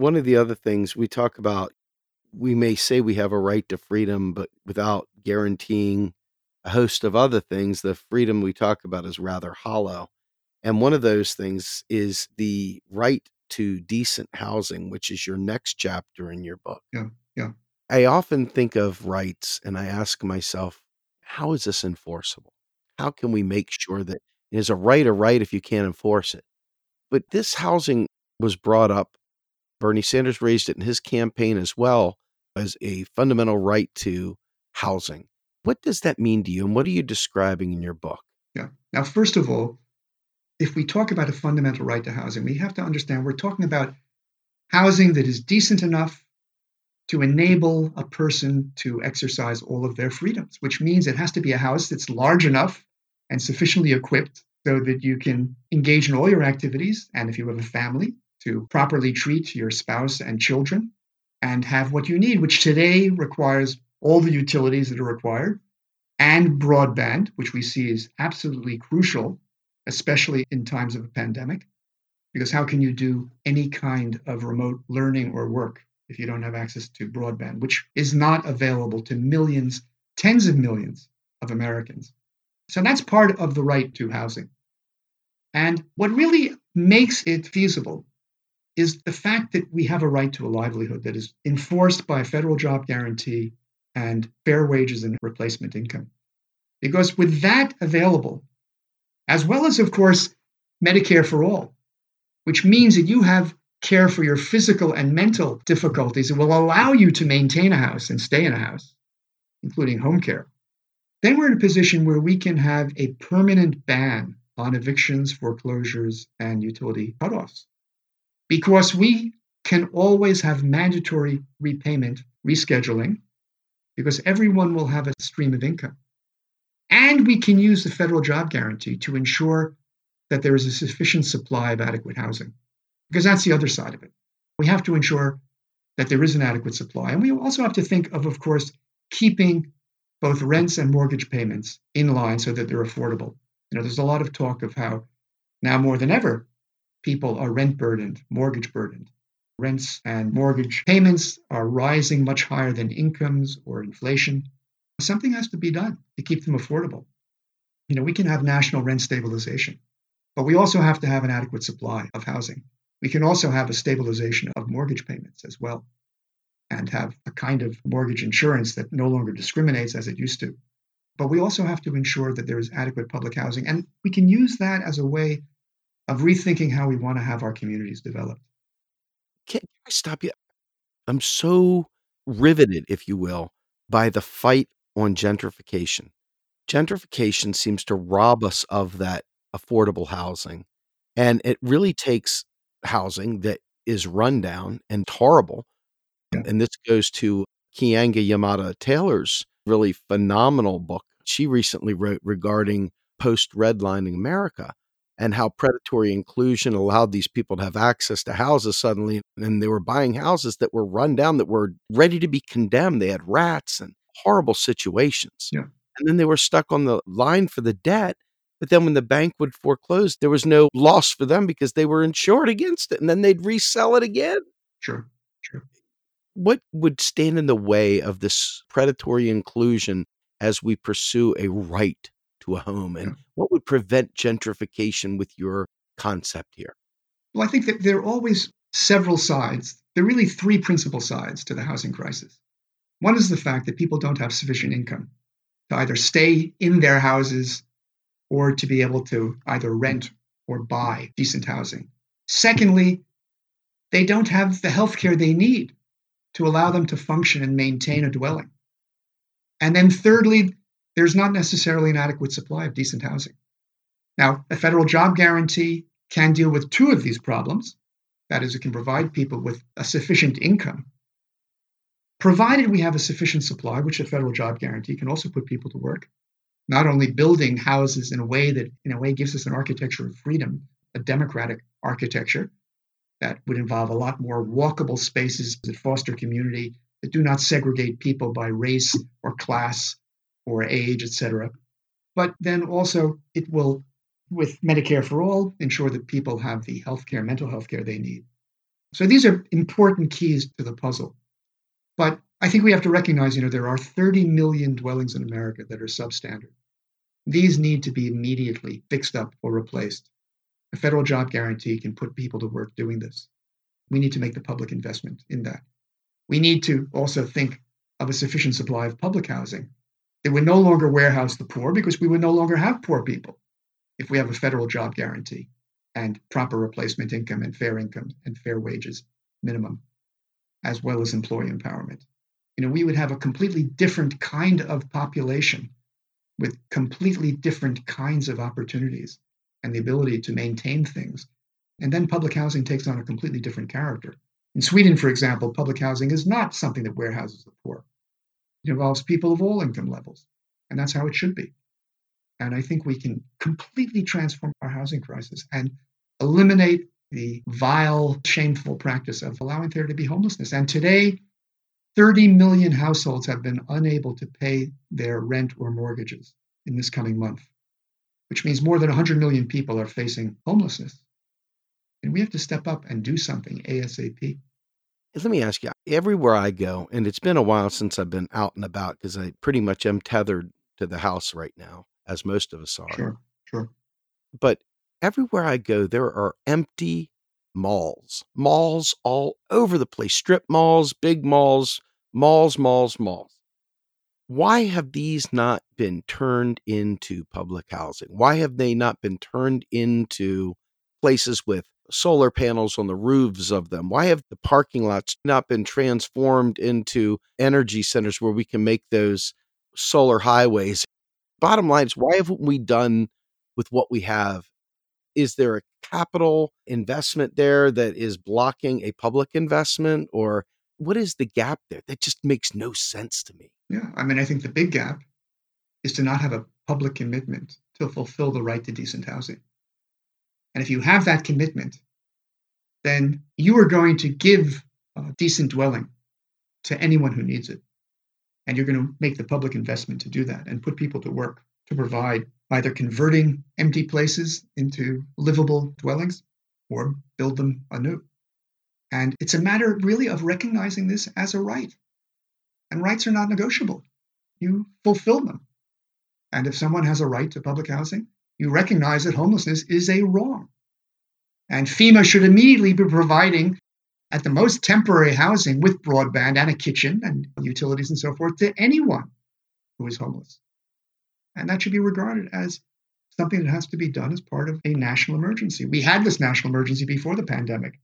S8: One of the
S7: other things we talk about, we may say we have a right to freedom, but without guaranteeing a host of other things, the freedom we talk about is rather hollow. And one of those things is the right to decent housing, which is your next chapter in your book.
S1: Yeah, yeah.
S7: I often think of rights and I ask myself, how is this enforceable? How can we make sure that is a right a right if you can't enforce it? But this housing was brought up. Bernie Sanders raised it in his campaign as well as a fundamental right to housing. What does that mean to you? And what are you describing in your book?
S1: Yeah. Now, first of all, if we talk about a fundamental right to housing, we have to understand we're talking about housing that is decent enough to enable a person to exercise all of their freedoms, which means it has to be a house that's large enough and sufficiently equipped so that you can engage in all your activities. And if you have a family, to properly treat your spouse and children and have what you need, which today requires all the utilities that are required and broadband, which we see is absolutely crucial, especially in times of a pandemic. Because how can you do any kind of remote learning or work if you don't have access to broadband, which is not available to millions, tens of millions of Americans? So that's part of the right to housing. And what really makes it feasible is the fact that we have a right to a livelihood that is enforced by a federal job guarantee and fair wages and replacement income. Because with that available, as well as, of course, Medicare for all, which means that you have care for your physical and mental difficulties, it will allow you to maintain a house and stay in a house, including home care. Then we're in a position where we can have a permanent ban on evictions, foreclosures, and utility cutoffs because we can always have mandatory repayment rescheduling because everyone will have a stream of income. And we can use the federal job guarantee to ensure that there is a sufficient supply of adequate housing because that's the other side of it. We have to ensure that there is an adequate supply. And we also have to think of, of course, keeping both rents and mortgage payments in line so that they're affordable. You know, there's a lot of talk of how now more than ever, people are rent burdened, mortgage burdened. Rents and mortgage payments are rising much higher than incomes or inflation. Something has to be done to keep them affordable. You know, we can have national rent stabilization, but we also have to have an adequate supply of housing. We can also have a stabilization of mortgage payments as well and have a kind of mortgage insurance that no longer discriminates as it used to. But we also have to ensure that there is adequate public housing. And we can use that as a way of rethinking how we want to have our communities developed.
S7: Can I stop you? I'm so riveted, if you will, by the fight on gentrification. Gentrification seems to rob us of that affordable housing. And it really takes housing that is rundown and horrible.
S1: Yeah.
S7: And this goes to Keeanga-Yamahtta Taylor's really phenomenal book she recently wrote regarding post redlining America and how predatory inclusion allowed these people to have access to houses suddenly. And they were buying houses that were run down, that were ready to be condemned. They had rats and horrible situations.
S1: Yeah.
S7: And then they were stuck on the line for the debt. But then when the bank would foreclose, there was no loss for them because they were insured against it. And then they'd resell it again.
S1: Sure, sure.
S7: What would stand in the way of this predatory inclusion as we pursue a right to a home? And what would prevent gentrification with your concept here?
S1: Well, I think that there are always several sides. There are really three principal sides to the housing crisis. One is the fact that people don't have sufficient income to either stay in their houses or to be able to either rent or buy decent housing. Secondly, they don't have the health care they need to allow them to function and maintain a dwelling. And then thirdly, there's not necessarily an adequate supply of decent housing. Now, a federal job guarantee can deal with two of these problems. That is, it can provide people with a sufficient income, provided we have a sufficient supply, which a federal job guarantee can also put people to work. Not only building houses in a way that, in a way, gives us an architecture of freedom, a democratic architecture that would involve a lot more walkable spaces that foster community, that do not segregate people by race or class or age, etc. But then also it will, with Medicare for all, ensure that people have the health care, mental health care they need. So these are important keys to the puzzle. But I think we have to recognize, you know, there are 30 million dwellings in America that are substandard. These need to be immediately fixed up or replaced. A federal job guarantee can put people to work doing this. We need to make the public investment in that. We need to also think of a sufficient supply of public housing that would no longer warehouse the poor because we would no longer have poor people if we have a federal job guarantee and proper replacement income and fair income and fair wages minimum, as well as employee empowerment. You know, we would have a completely different kind of population with completely different kinds of opportunities and the ability to maintain things. And then public housing takes on a completely different character. In Sweden, for example, public housing is not something that warehouses the poor. It involves people of all income levels, and that's how it should be. And I think we can completely transform our housing crisis and eliminate the vile, shameful practice of allowing there to be homelessness. And today, 30 million households have been unable to pay their rent or mortgages in this coming month, which means more than 100 million people are facing homelessness. And we have to step up and do something ASAP.
S7: Let me ask you everywhere I go, and it's been a while since I've been out and about because I pretty much am tethered to the house right now, as most of us are.
S1: Sure, sure.
S7: But everywhere I go, there are empty malls, malls all over the place, strip malls, big malls, malls, malls, malls. Why have these not been turned into public housing? Why have they not been turned into places with solar panels on the roofs of them? Why have the parking lots not been transformed into energy centers where we can make those solar highways? Bottom line is, why haven't we done with what we have? Is there a capital investment there that is blocking a public investment, or what is the gap there? That just makes no sense to me.
S1: Yeah, I mean, I think the big gap is to not have a public commitment to fulfill the right to decent housing. And if you have that commitment, then you are going to give a decent dwelling to anyone who needs it. And you're going to make the public investment to do that and put people to work to provide either converting empty places into livable dwellings or build them anew. And it's a matter really of recognizing this as a right. And rights are not negotiable. You fulfill them. And if someone has a right to public housing, you recognize that homelessness is a wrong. And FEMA should immediately be providing, at the most, temporary housing with broadband and a kitchen and utilities and so forth to anyone who is homeless. And that should be regarded as something that has to be done as part of a national emergency. We had this national emergency before the pandemic,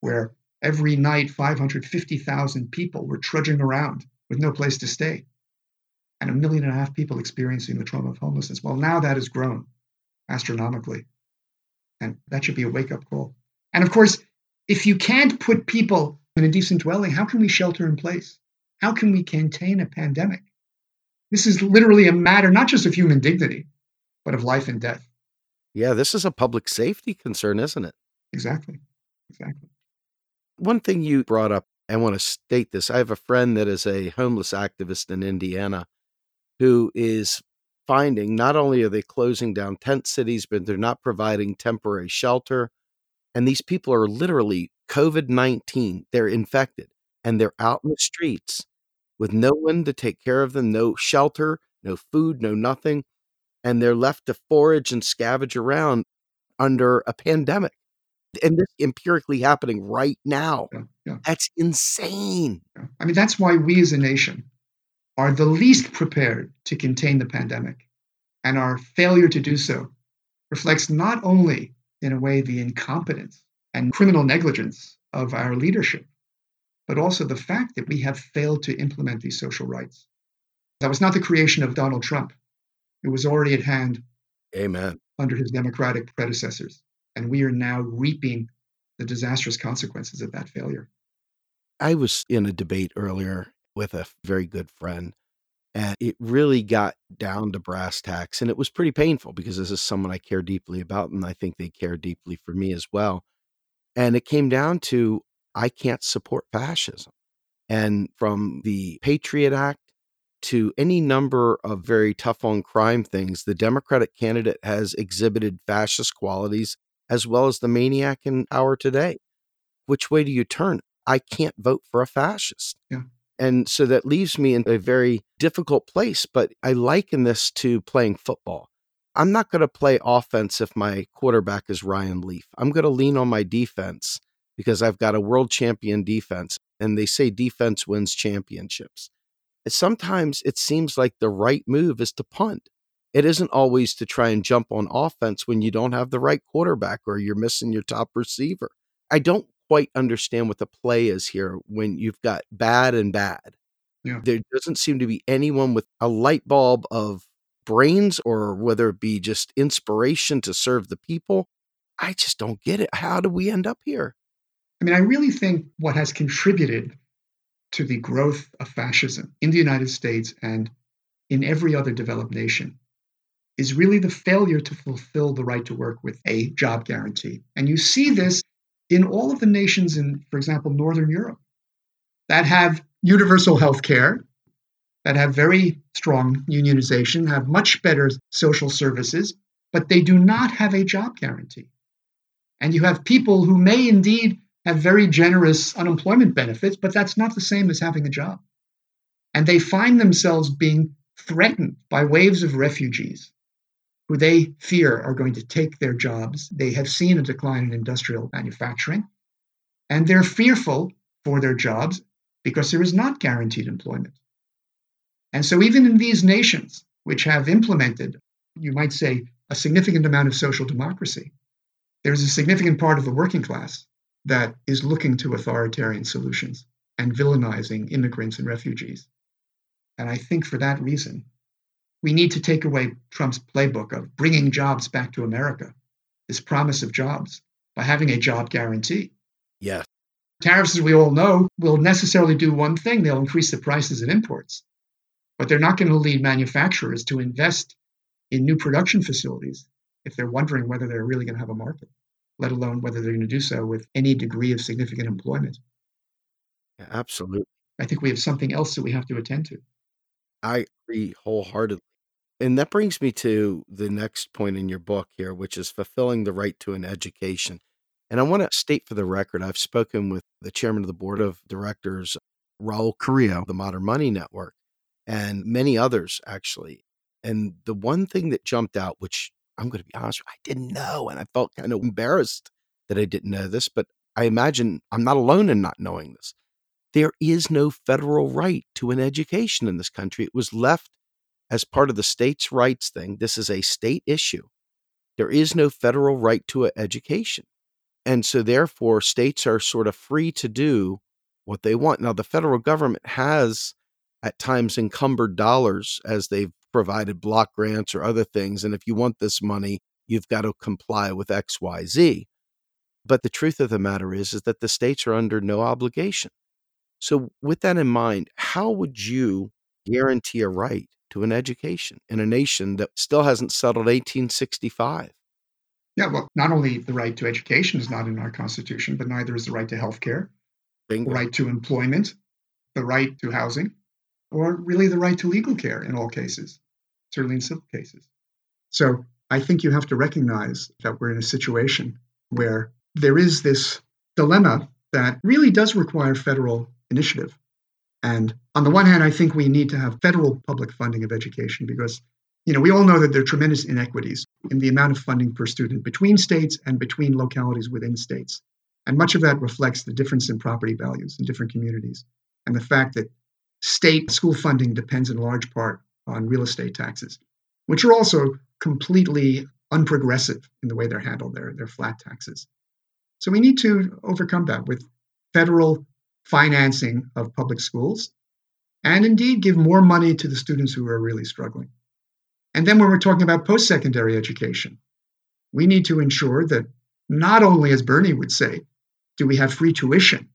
S1: where every night 550,000 people were trudging around with no place to stay, and a million and a half people experiencing the trauma of homelessness. Well, now that has grown astronomically. And that should be a wake up call. And of course, if you can't put people in a decent dwelling, how can we shelter in place? How can we contain a pandemic? This is literally a matter not just of human dignity, but of life and death.
S7: Yeah, this is a public safety concern, isn't it?
S1: Exactly. Exactly.
S7: One thing you brought up, I want to state this. I have a friend that is a homeless activist in Indiana who is finding not only are they closing down tent cities, but they're not providing temporary shelter. And these people are literally COVID 19. They're infected and they're out in the streets with no one to take care of them, no shelter, no food, no nothing. And they're left to forage and scavenge around under a pandemic. And this empirically happening right now.
S1: Yeah, yeah,
S7: That's insane.
S1: yeah. I mean, that's why we as a nation are the least prepared to contain the pandemic. And our failure to do so reflects not only, in a way, the incompetence and criminal negligence of our leadership, but also the fact that we have failed to implement these social rights. That was not the creation of Donald Trump. It was already at hand
S7: Amen.
S1: under his Democratic predecessors. And we are now reaping the disastrous consequences of that failure.
S7: I was in a debate earlier with a very good friend, and it really got down to brass tacks. And it was pretty painful because this is someone I care deeply about, and I think they care deeply for me as well. And it came down to I can't support fascism. And from the Patriot Act to any number of very tough on crime things, the Democratic candidate has exhibited fascist qualities as well as the maniac in power today. Which way do you turn? I can't vote for a fascist.
S1: Yeah.
S7: And so that leaves me in a very difficult place. But I liken this to playing football. I'm not going to play offense if my quarterback is Ryan Leaf. I'm going to lean on my defense because I've got a world champion defense. And they say defense wins championships. Sometimes it seems like the right move is to punt. It isn't always to try and jump on offense when you don't have the right quarterback or you're missing your top receiver. I don't quite understand what the play is here when you've got bad and bad.
S1: Yeah.
S7: There doesn't seem to be anyone with a light bulb of brains or whether it be just inspiration to serve the people. I just don't get it. How do we end up here?
S1: I mean, I really think what has contributed to the growth of fascism in the United States and in every other developed nation is really the failure to fulfill the right to work with a job guarantee. And you see this in all of the nations in, for example, Northern Europe that have universal health care, that have very strong unionization, have much better social services, but they do not have a job guarantee. And you have people who may indeed have very generous unemployment benefits, but that's not the same as having a job. And they find themselves being threatened by waves of refugees who they fear are going to take their jobs. They have seen a decline in industrial manufacturing, and they're fearful for their jobs because there is not guaranteed employment. And so, even in these nations, which have implemented, you might say, a significant amount of social democracy, there's a significant part of the working class that is looking to authoritarian solutions and villainizing immigrants and refugees. And I think for that reason, we need to take away Trump's playbook of bringing jobs back to America, this promise of jobs, by having a job guarantee.
S7: Yes.
S1: Tariffs, as we all know, will necessarily do one thing they'll increase the prices of imports. But they're not going to lead manufacturers to invest in new production facilities if they're wondering whether they're really going to have a market, let alone whether they're going to do so with any degree of significant employment.
S7: Yeah, absolutely.
S1: I think we have something else that we have to attend to.
S7: I agree wholeheartedly. And that brings me to the next point in your book here, which is fulfilling the right to an education. And I want to state for the record, I've spoken with the chairman of the board of directors, Raul Carrillo, the Modern Money Network, and many others actually. And the one thing that jumped out, which I'm going to be honest, I didn't know. And I felt kind of embarrassed that I didn't know this, but I imagine I'm not alone in not knowing this. There is no federal right to an education in this country. It was left as part of the states' rights thing. This is a state issue. There is no federal right to education. And so, therefore, states are sort of free to do what they want. Now, the federal government has at times encumbered dollars as they've provided block grants or other things. And if you want this money, you've got to comply with X, Y, Z. But the truth of the matter is, is that the states are under no obligation. So, with that in mind, how would you guarantee a right to an education in a nation that still hasn't settled 1865?
S1: Yeah, well, not only the right to education is not in our Constitution, but neither is the right to health care, the right to employment, the right to housing, or really the right to legal care in all cases, certainly in civil cases. So I think you have to recognize that we're in a situation where there is this dilemma that really does require federal initiative. And on the one hand, I think we need to have federal public funding of education because, you know, we all know that there are tremendous inequities in the amount of funding per student between states and between localities within states. And much of that reflects the difference in property values in different communities and the fact that state school funding depends in large part on real estate taxes, which are also completely unprogressive in the way they're handled. They're, they're flat taxes. So we need to overcome that with federal financing of public schools and indeed give more money to the students who are really struggling. And then when we're talking about post secondary education, we need to ensure that not only, as Bernie would say, do we have free tuition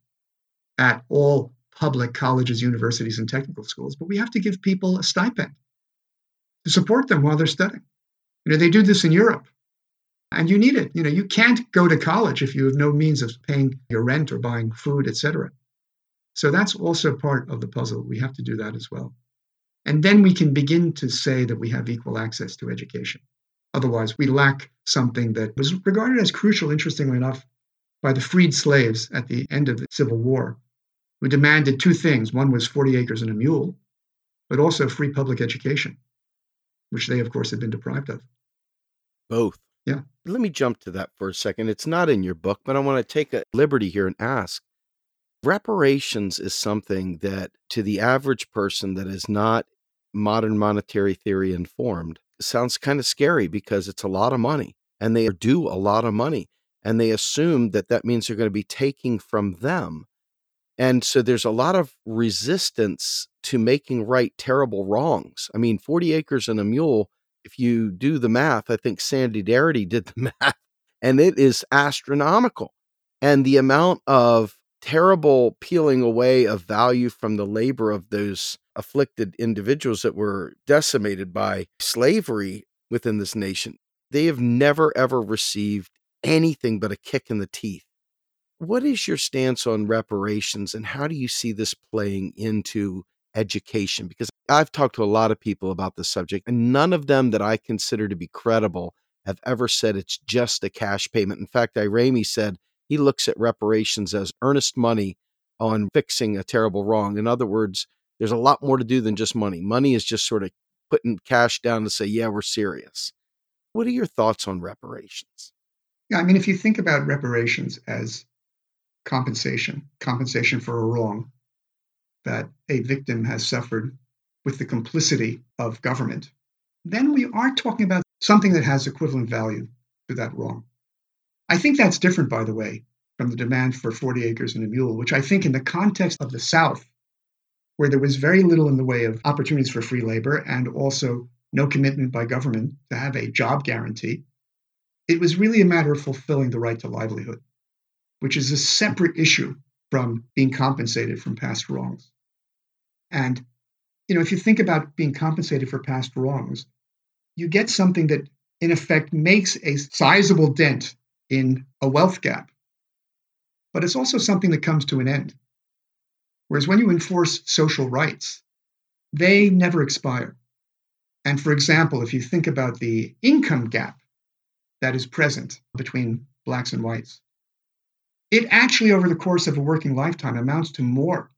S1: at all public colleges, universities, and technical schools, but we have to give people a stipend to support them while they're studying. You know, they do this in Europe, and you need it. You know, you can't go to college if you have no means of paying your rent or buying food, etc. So that's also part of the puzzle. We have to do that as well. And then we can begin to say that we have equal access to education. Otherwise, we lack something that was regarded as crucial, interestingly enough, by the freed slaves at the end of the Civil War, who demanded two things. One was 40 acres and a mule, but also free public education, which they, of course, had been deprived of.
S7: Both.
S1: Yeah.
S7: Let me jump to that for a second. It's not in your book, but I want to take a liberty here and ask. Reparations is something that, to the average person that is not modern monetary theory informed, sounds kind of scary because it's a lot of money and they do a lot of money. And they assume that that means they're going to be taking from them. And so there's a lot of resistance to making right terrible wrongs. I mean, 40 acres and a mule, if you do the math, I think Sandy Darity did the math, and it is astronomical. And the amount of terrible peeling away of value from the labor of those afflicted individuals that were decimated by slavery within this nation, they have never ever received anything but a kick in the teeth. What is your stance on reparations and how do you see this playing into education? Because I've talked to a lot of people about this subject, and none of them that I consider to be credible have ever said it's just a cash payment. In fact, Irami said he looks at reparations as earnest money on fixing a terrible wrong. In other words, there's a lot more to do than just money. Money is just sort of putting cash down to say, yeah, we're serious. What are your thoughts on reparations?
S1: Yeah, I mean, if you think about reparations as compensation, compensation for a wrong that a victim has suffered with the complicity of government, then we are talking about something that has equivalent value to that wrong. I think that's different, by the way, from the demand for 40 acres and a mule, which I think, in the context of the South, where there was very little in the way of opportunities for free labor and also no commitment by government to have a job guarantee, it was really a matter of fulfilling the right to livelihood, which is a separate issue from being compensated from past wrongs. And, you know, if you think about being compensated for past wrongs, you get something that, in effect, makes a sizable dent in a wealth gap. But it's also something that comes to an end. Whereas when you enforce social rights, they never expire. And for example, if you think about the income gap that is present between blacks and whites. It actually, over the course of a working lifetime, amounts to more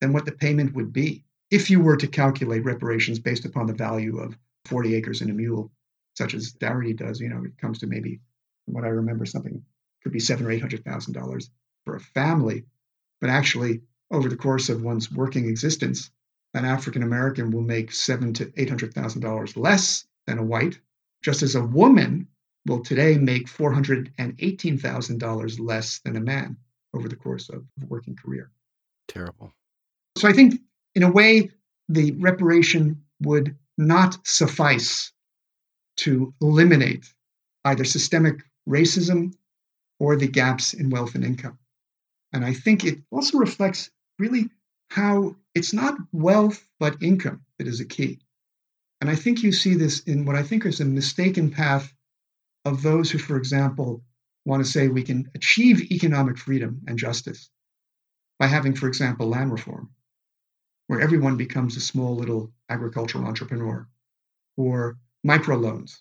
S1: than what the payment would be if you were to calculate reparations based upon the value of 40 acres and a mule, such as Darity does, you know, it comes to maybe, from what I remember, something could be seven or eight hundred thousand dollars for a family. But actually, over the course of one's working existence, an African American will make seven to eight hundred thousand dollars less than a white, just as a woman will today make four hundred and eighteen thousand dollars less than a man over the course of a working career.
S7: Terrible.
S1: So I think, in a way, the reparation would not suffice to eliminate either systemic racism or the gaps in wealth and income. And I think it also reflects really how it's not wealth but income that is a key. And I think you see this in what I think is a mistaken path of those who, for example, want to say we can achieve economic freedom and justice by having, for example, land reform, where everyone becomes a small little agricultural entrepreneur, or microloans,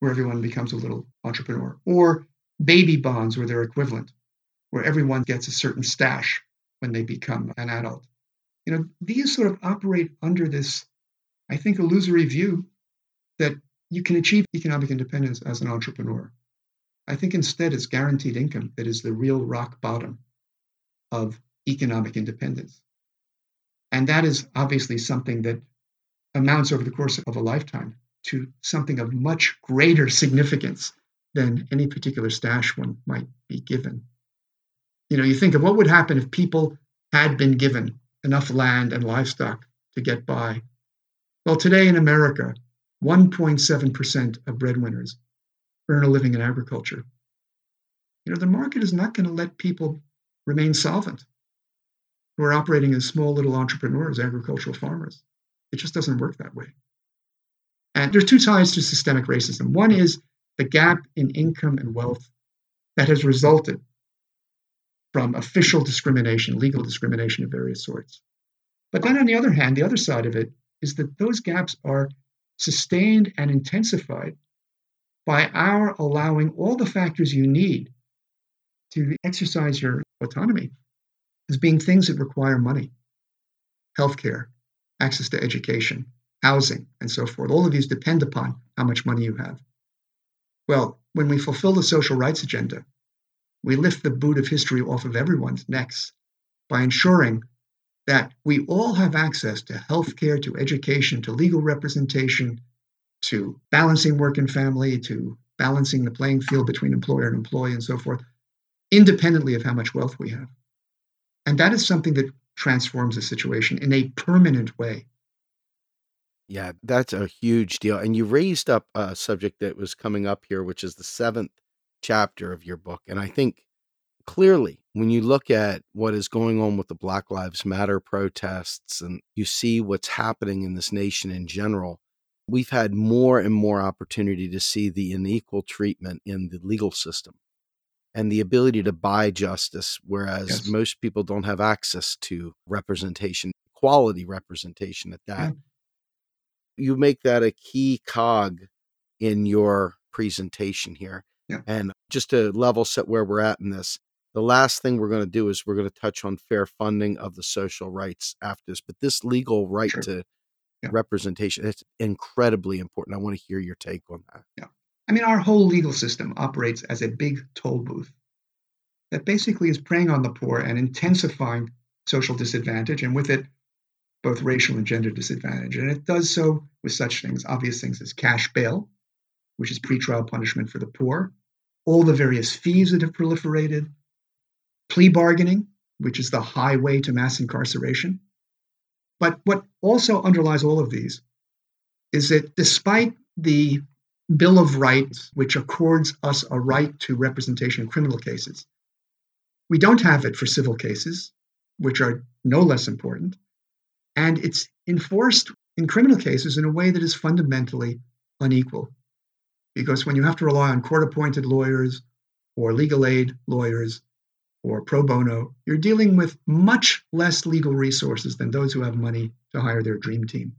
S1: where everyone becomes a little entrepreneur, or baby bonds or their equivalent, where everyone gets a certain stash when they become an adult. You know, these sort of operate under this, I think, illusory view that you can achieve economic independence as an entrepreneur. I think instead it's guaranteed income that is the real rock bottom of economic independence. And that is obviously something that amounts over the course of a lifetime to something of much greater significance than any particular stash one might be given. You know, you think of what would happen if people had been given enough land and livestock to get by. Well, today in America, 1.7% of breadwinners earn a living in agriculture. You know, the market is not going to let people remain solvent who are operating as small little entrepreneurs, agricultural farmers. It just doesn't work that way. And there's two sides to systemic racism. One is the gap in income and wealth that has resulted from official discrimination, legal discrimination of various sorts. But then on the other hand, the other side of it is that those gaps are sustained and intensified by our allowing all the factors you need to exercise your autonomy as being things that require money healthcare, access to education, housing, and so forth. All of these depend upon how much money you have. Well, when we fulfill the social rights agenda, we lift the boot of history off of everyone's necks by ensuring that we all have access to health care, to education, to legal representation, to balancing work and family, to balancing the playing field between employer and employee, and so forth, independently of how much wealth we have. And that is something that transforms the situation in a permanent way.
S7: Yeah, that's a huge deal. And you raised up a subject that was coming up here, which is the seventh chapter of your book. And I think clearly, when you look at what is going on with the Black Lives Matter protests and you see what's happening in this nation in general, we've had more and more opportunity to see the unequal treatment in the legal system and the ability to buy justice, whereas
S1: Yes.
S7: most people don't have access to representation, quality representation at that. Mm. You make that a key cog in your presentation here.
S1: Yeah.
S7: And just to level set where we're at in this, the last thing we're going to do is we're going to touch on fair funding of the social rights after this. But this legal right
S1: Sure.
S7: to
S1: Yeah.
S7: representation, it's incredibly important. I want to hear your take on that. Yeah.
S1: I mean, our whole legal system operates as a big toll booth that basically is preying on the poor and intensifying social disadvantage, and with it, both racial and gender disadvantage. And it does so with such things, obvious things as cash bail, which is pretrial punishment for the poor, all the various fees that have proliferated, plea bargaining, which is the highway to mass incarceration. But what also underlies all of these is that despite the Bill of Rights, which accords us a right to representation in criminal cases. We don't have it for civil cases, which are no less important. And it's enforced in criminal cases in a way that is fundamentally unequal. Because when you have to rely on court appointed lawyers or legal aid lawyers or pro bono, you're dealing with much less legal resources than those who have money to hire their dream team.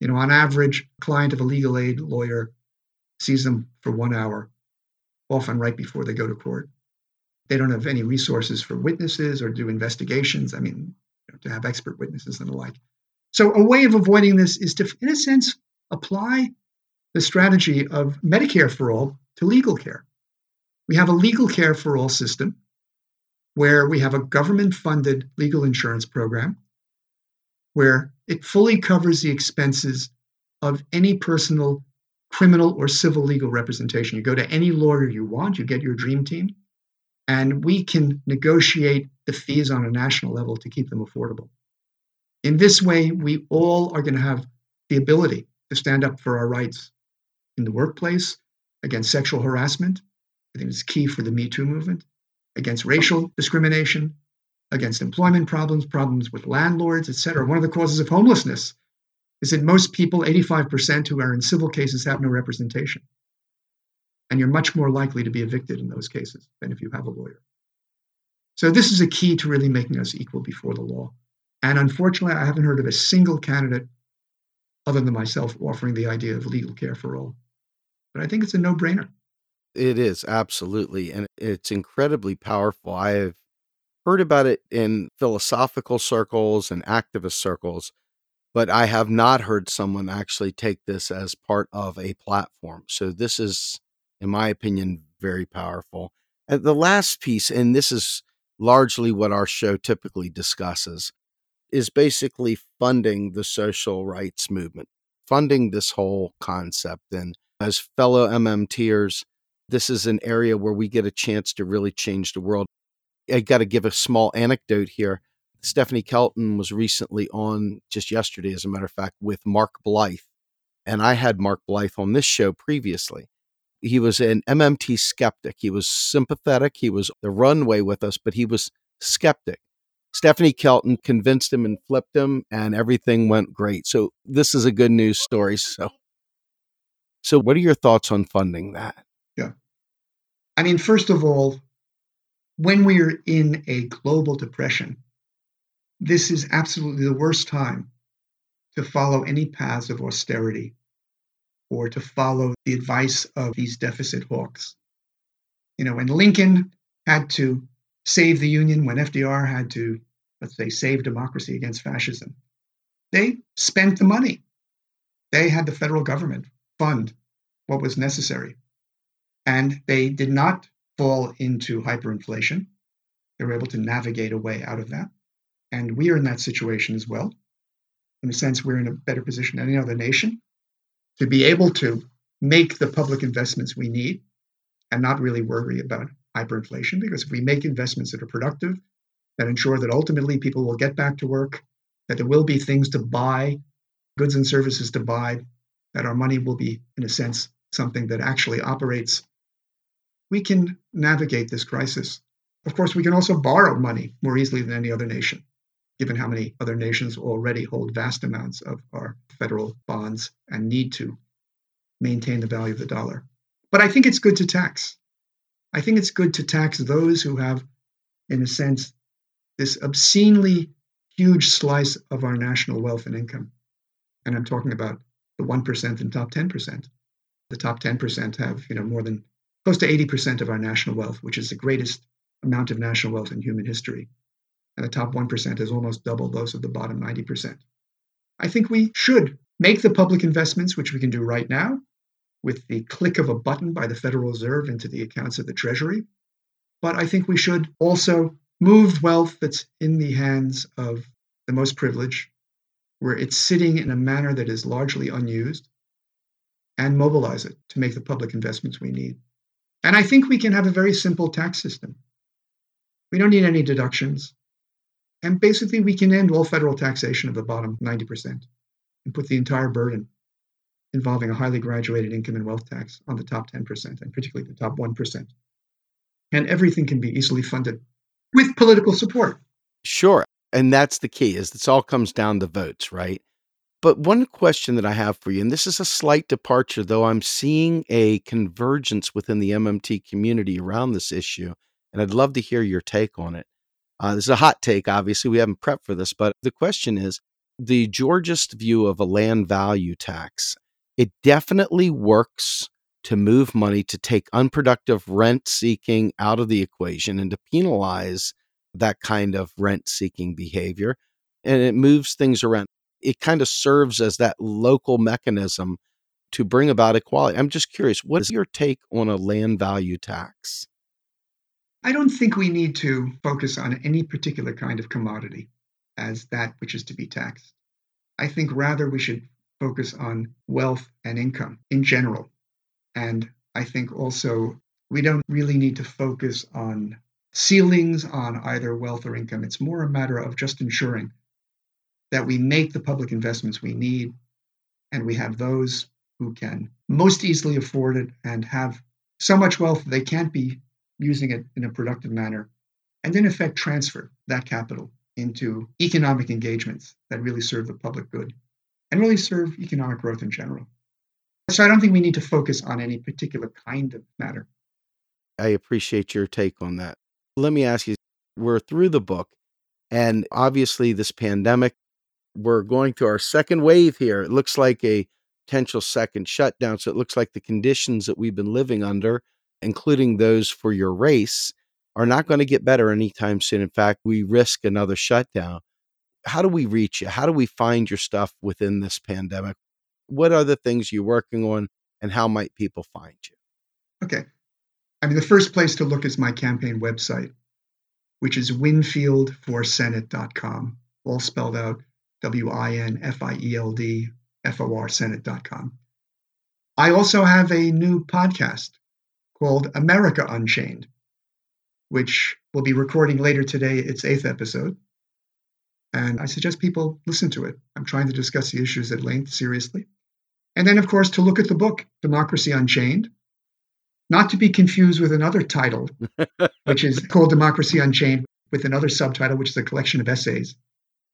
S1: You know, on average, a client of a legal aid lawyer sees them for one hour, often right before they go to court. They don't have any resources for witnesses or do investigations. I mean, know, to have expert witnesses and the like. So, a way of avoiding this is to, in a sense, apply the strategy of Medicare for all to legal care. We have a legal care for all system where we have a government funded legal insurance program where it fully covers the expenses of any personal criminal or civil legal representation. You go to any lawyer you want, you get your dream team, and we can negotiate the fees on a national level to keep them affordable. In this way, we all are going to have the ability to stand up for our rights in the workplace against sexual harassment. I think it's key for the Me Too movement, against racial discrimination, against employment problems, problems with landlords, etc. One of the causes of homelessness is that most people, 85% who are in civil cases, have no representation. And you're much more likely to be evicted in those cases than if you have a lawyer. So, this is a key to really making us equal before the law. And unfortunately, I haven't heard of a single candidate other than myself offering the idea of legal care for all. But I think it's a no brainer.
S7: It is absolutely. And it's incredibly powerful. I have heard about it in philosophical circles and activist circles, but I have not heard someone actually take this as part of a platform. So this is, in my opinion, very powerful. And the last piece, and this is largely what our show typically discusses, is basically funding the social rights movement, funding this whole concept. And as fellow MMTers, this is an area where we get a chance to really change the world. I got to give a small anecdote here. Stephanie Kelton was recently on just yesterday, as a matter of fact, with Mark Blyth. And I had Mark Blyth on this show previously. He was an MMT skeptic. He was sympathetic. He was the runway with us, but he was skeptic. Stephanie Kelton convinced him and flipped him, and everything went great. So this is a good news story. So, so what are your thoughts on funding that?
S1: Yeah, I mean, first of all, when we are in a global depression, this is absolutely the worst time to follow any paths of austerity or to follow the advice of these deficit hawks. You know, when Lincoln had to save the Union, when FDR had to, let's say, save democracy against fascism, they spent the money. They had the federal government fund what was necessary. And they did not fall into hyperinflation. They were able to navigate a way out of that. And we are in that situation as well. In a sense, we're in a better position than any other nation to be able to make the public investments we need and not really worry about hyperinflation. Because if we make investments that are productive, that ensure that ultimately people will get back to work, that there will be things to buy, goods and services to buy, that our money will be, in a sense, something that actually operates, we can navigate this crisis. Of course, we can also borrow money more easily than any other nation, given how many other nations already hold vast amounts of our federal bonds and need to maintain the value of the dollar. But I think it's good to tax. I think it's good to tax those who have, in a sense, this obscenely huge slice of our national wealth and income. And I'm talking about the 1% and top 10%. The top 10% have, you know, more than close to 80% of our national wealth, which is the greatest amount of national wealth in human history. And the top 1% is almost double those of the bottom 90%. I think we should make the public investments, which we can do right now with the click of a button by the Federal Reserve into the accounts of the Treasury. But I think we should also move wealth that's in the hands of the most privileged, where it's sitting in a manner that is largely unused, and mobilize it to make the public investments we need. And I think we can have a very simple tax system. We don't need any deductions. And basically, we can end all federal taxation of the bottom 90% and put the entire burden involving a highly graduated income and wealth tax on the top 10%, and particularly the top 1%. And everything can be easily funded with political support.
S7: Sure. And that's the key is this all comes down to votes, right? But one question that I have for you, and this is a slight departure, though I'm seeing a convergence within the MMT community around this issue, and I'd love to hear your take on it. Uh, this is a hot take, obviously. We haven't prepped for this, but the question is the Georgist view of a land value tax. It definitely works to move money to take unproductive rent seeking out of the equation and to penalize that kind of rent seeking behavior. And it moves things around. it kind of serves as that local mechanism to bring about equality. I'm just curious, what is your take on a land value tax?
S1: I don't think we need to focus on any particular kind of commodity as that which is to be taxed. I think rather we should focus on wealth and income in general. And I think also we don't really need to focus on ceilings on either wealth or income. It's more a matter of just ensuring that we make the public investments we need and we have those who can most easily afford it and have so much wealth they can't be using it in a productive manner, and in effect transfer that capital into economic engagements that really serve the public good and really serve economic growth in general. So I don't think we need to focus on any particular kind of matter.
S7: I appreciate your take on that. Let me ask you we're through the book, and obviously, this pandemic, we're going to our second wave here. It looks like a potential second shutdown. So it looks like the conditions that we've been living under, including those for your race, are not going to get better anytime soon. In fact, we risk another shutdown. How do we reach you? How do we find your stuff within this pandemic? What are the things you're working on, and how might people find you?
S1: Okay. I mean, the first place to look is my campaign website, which is winfieldforsenate.com, all spelled out W I N F I E L D forsenate.com. I also have a new podcast called America Unchained, which we'll be recording later today, its eighth episode. And I suggest people listen to it. I'm trying to discuss the issues at length seriously. And then, of course, to look at the book, Democracy Unchained, not to be confused with another title, which is called Democracy Unchained, with another subtitle, which is a collection of essays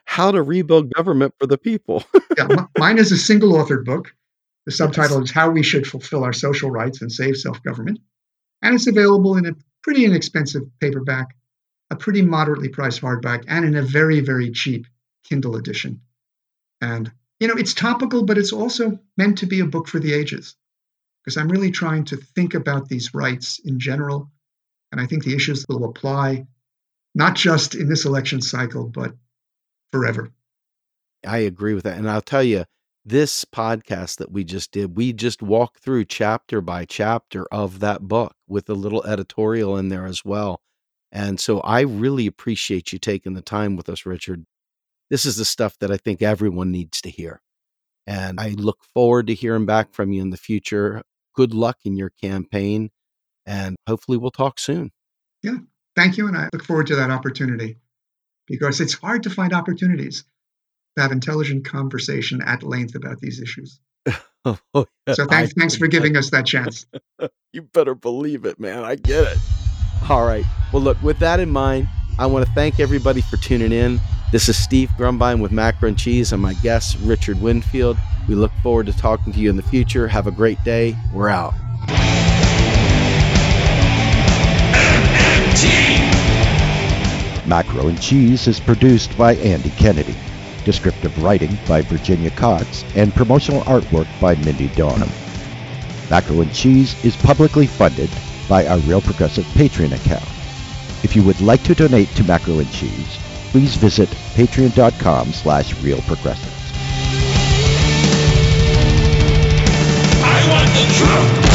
S7: how to rebuild government for the people.
S1: yeah, m- mine is a single authored book. The subtitle yes. is How We Should Fulfill Our Social Rights and Save Self Government. And it's available in a pretty inexpensive paperback, a pretty moderately priced hardback, and in a very, very cheap Kindle edition. And, you know, it's topical, but it's also meant to be a book for the ages because I'm really trying to think about these rights in general. And I think the issues will apply not just in this election cycle, but forever.
S7: I agree with that. And I'll tell you, this podcast that we just did, we just walked through chapter by chapter of that book with a little editorial in there as well. And so I really appreciate you taking the time with us, Richard. This is the stuff that I think everyone needs to hear. And I look forward to hearing back from you in the future. Good luck in your campaign. And hopefully we'll talk soon.
S1: Yeah. Thank you. And I look forward to that opportunity because it's hard to find opportunities have intelligent conversation at length about these issues. oh, yeah. So thanks, I, thanks for giving I, us that chance.
S7: you better believe it, man. I get it. All right. Well, look, with that in mind, I want to thank everybody for tuning in. This is Steve Grumbine with Macro and Cheese and my guest, Richard Winfield. We look forward to talking to you in the future. Have a great day. We're out.
S9: Macro and Cheese is produced by Andy Kennedy. Descriptive writing by Virginia Cox and promotional artwork by Mindy Donham. Macro and Cheese is publicly funded by our Real Progressive Patreon account. If you would like to donate to Macro and Cheese, please visit patreon.com slash realprogressives.
S3: I want the truth!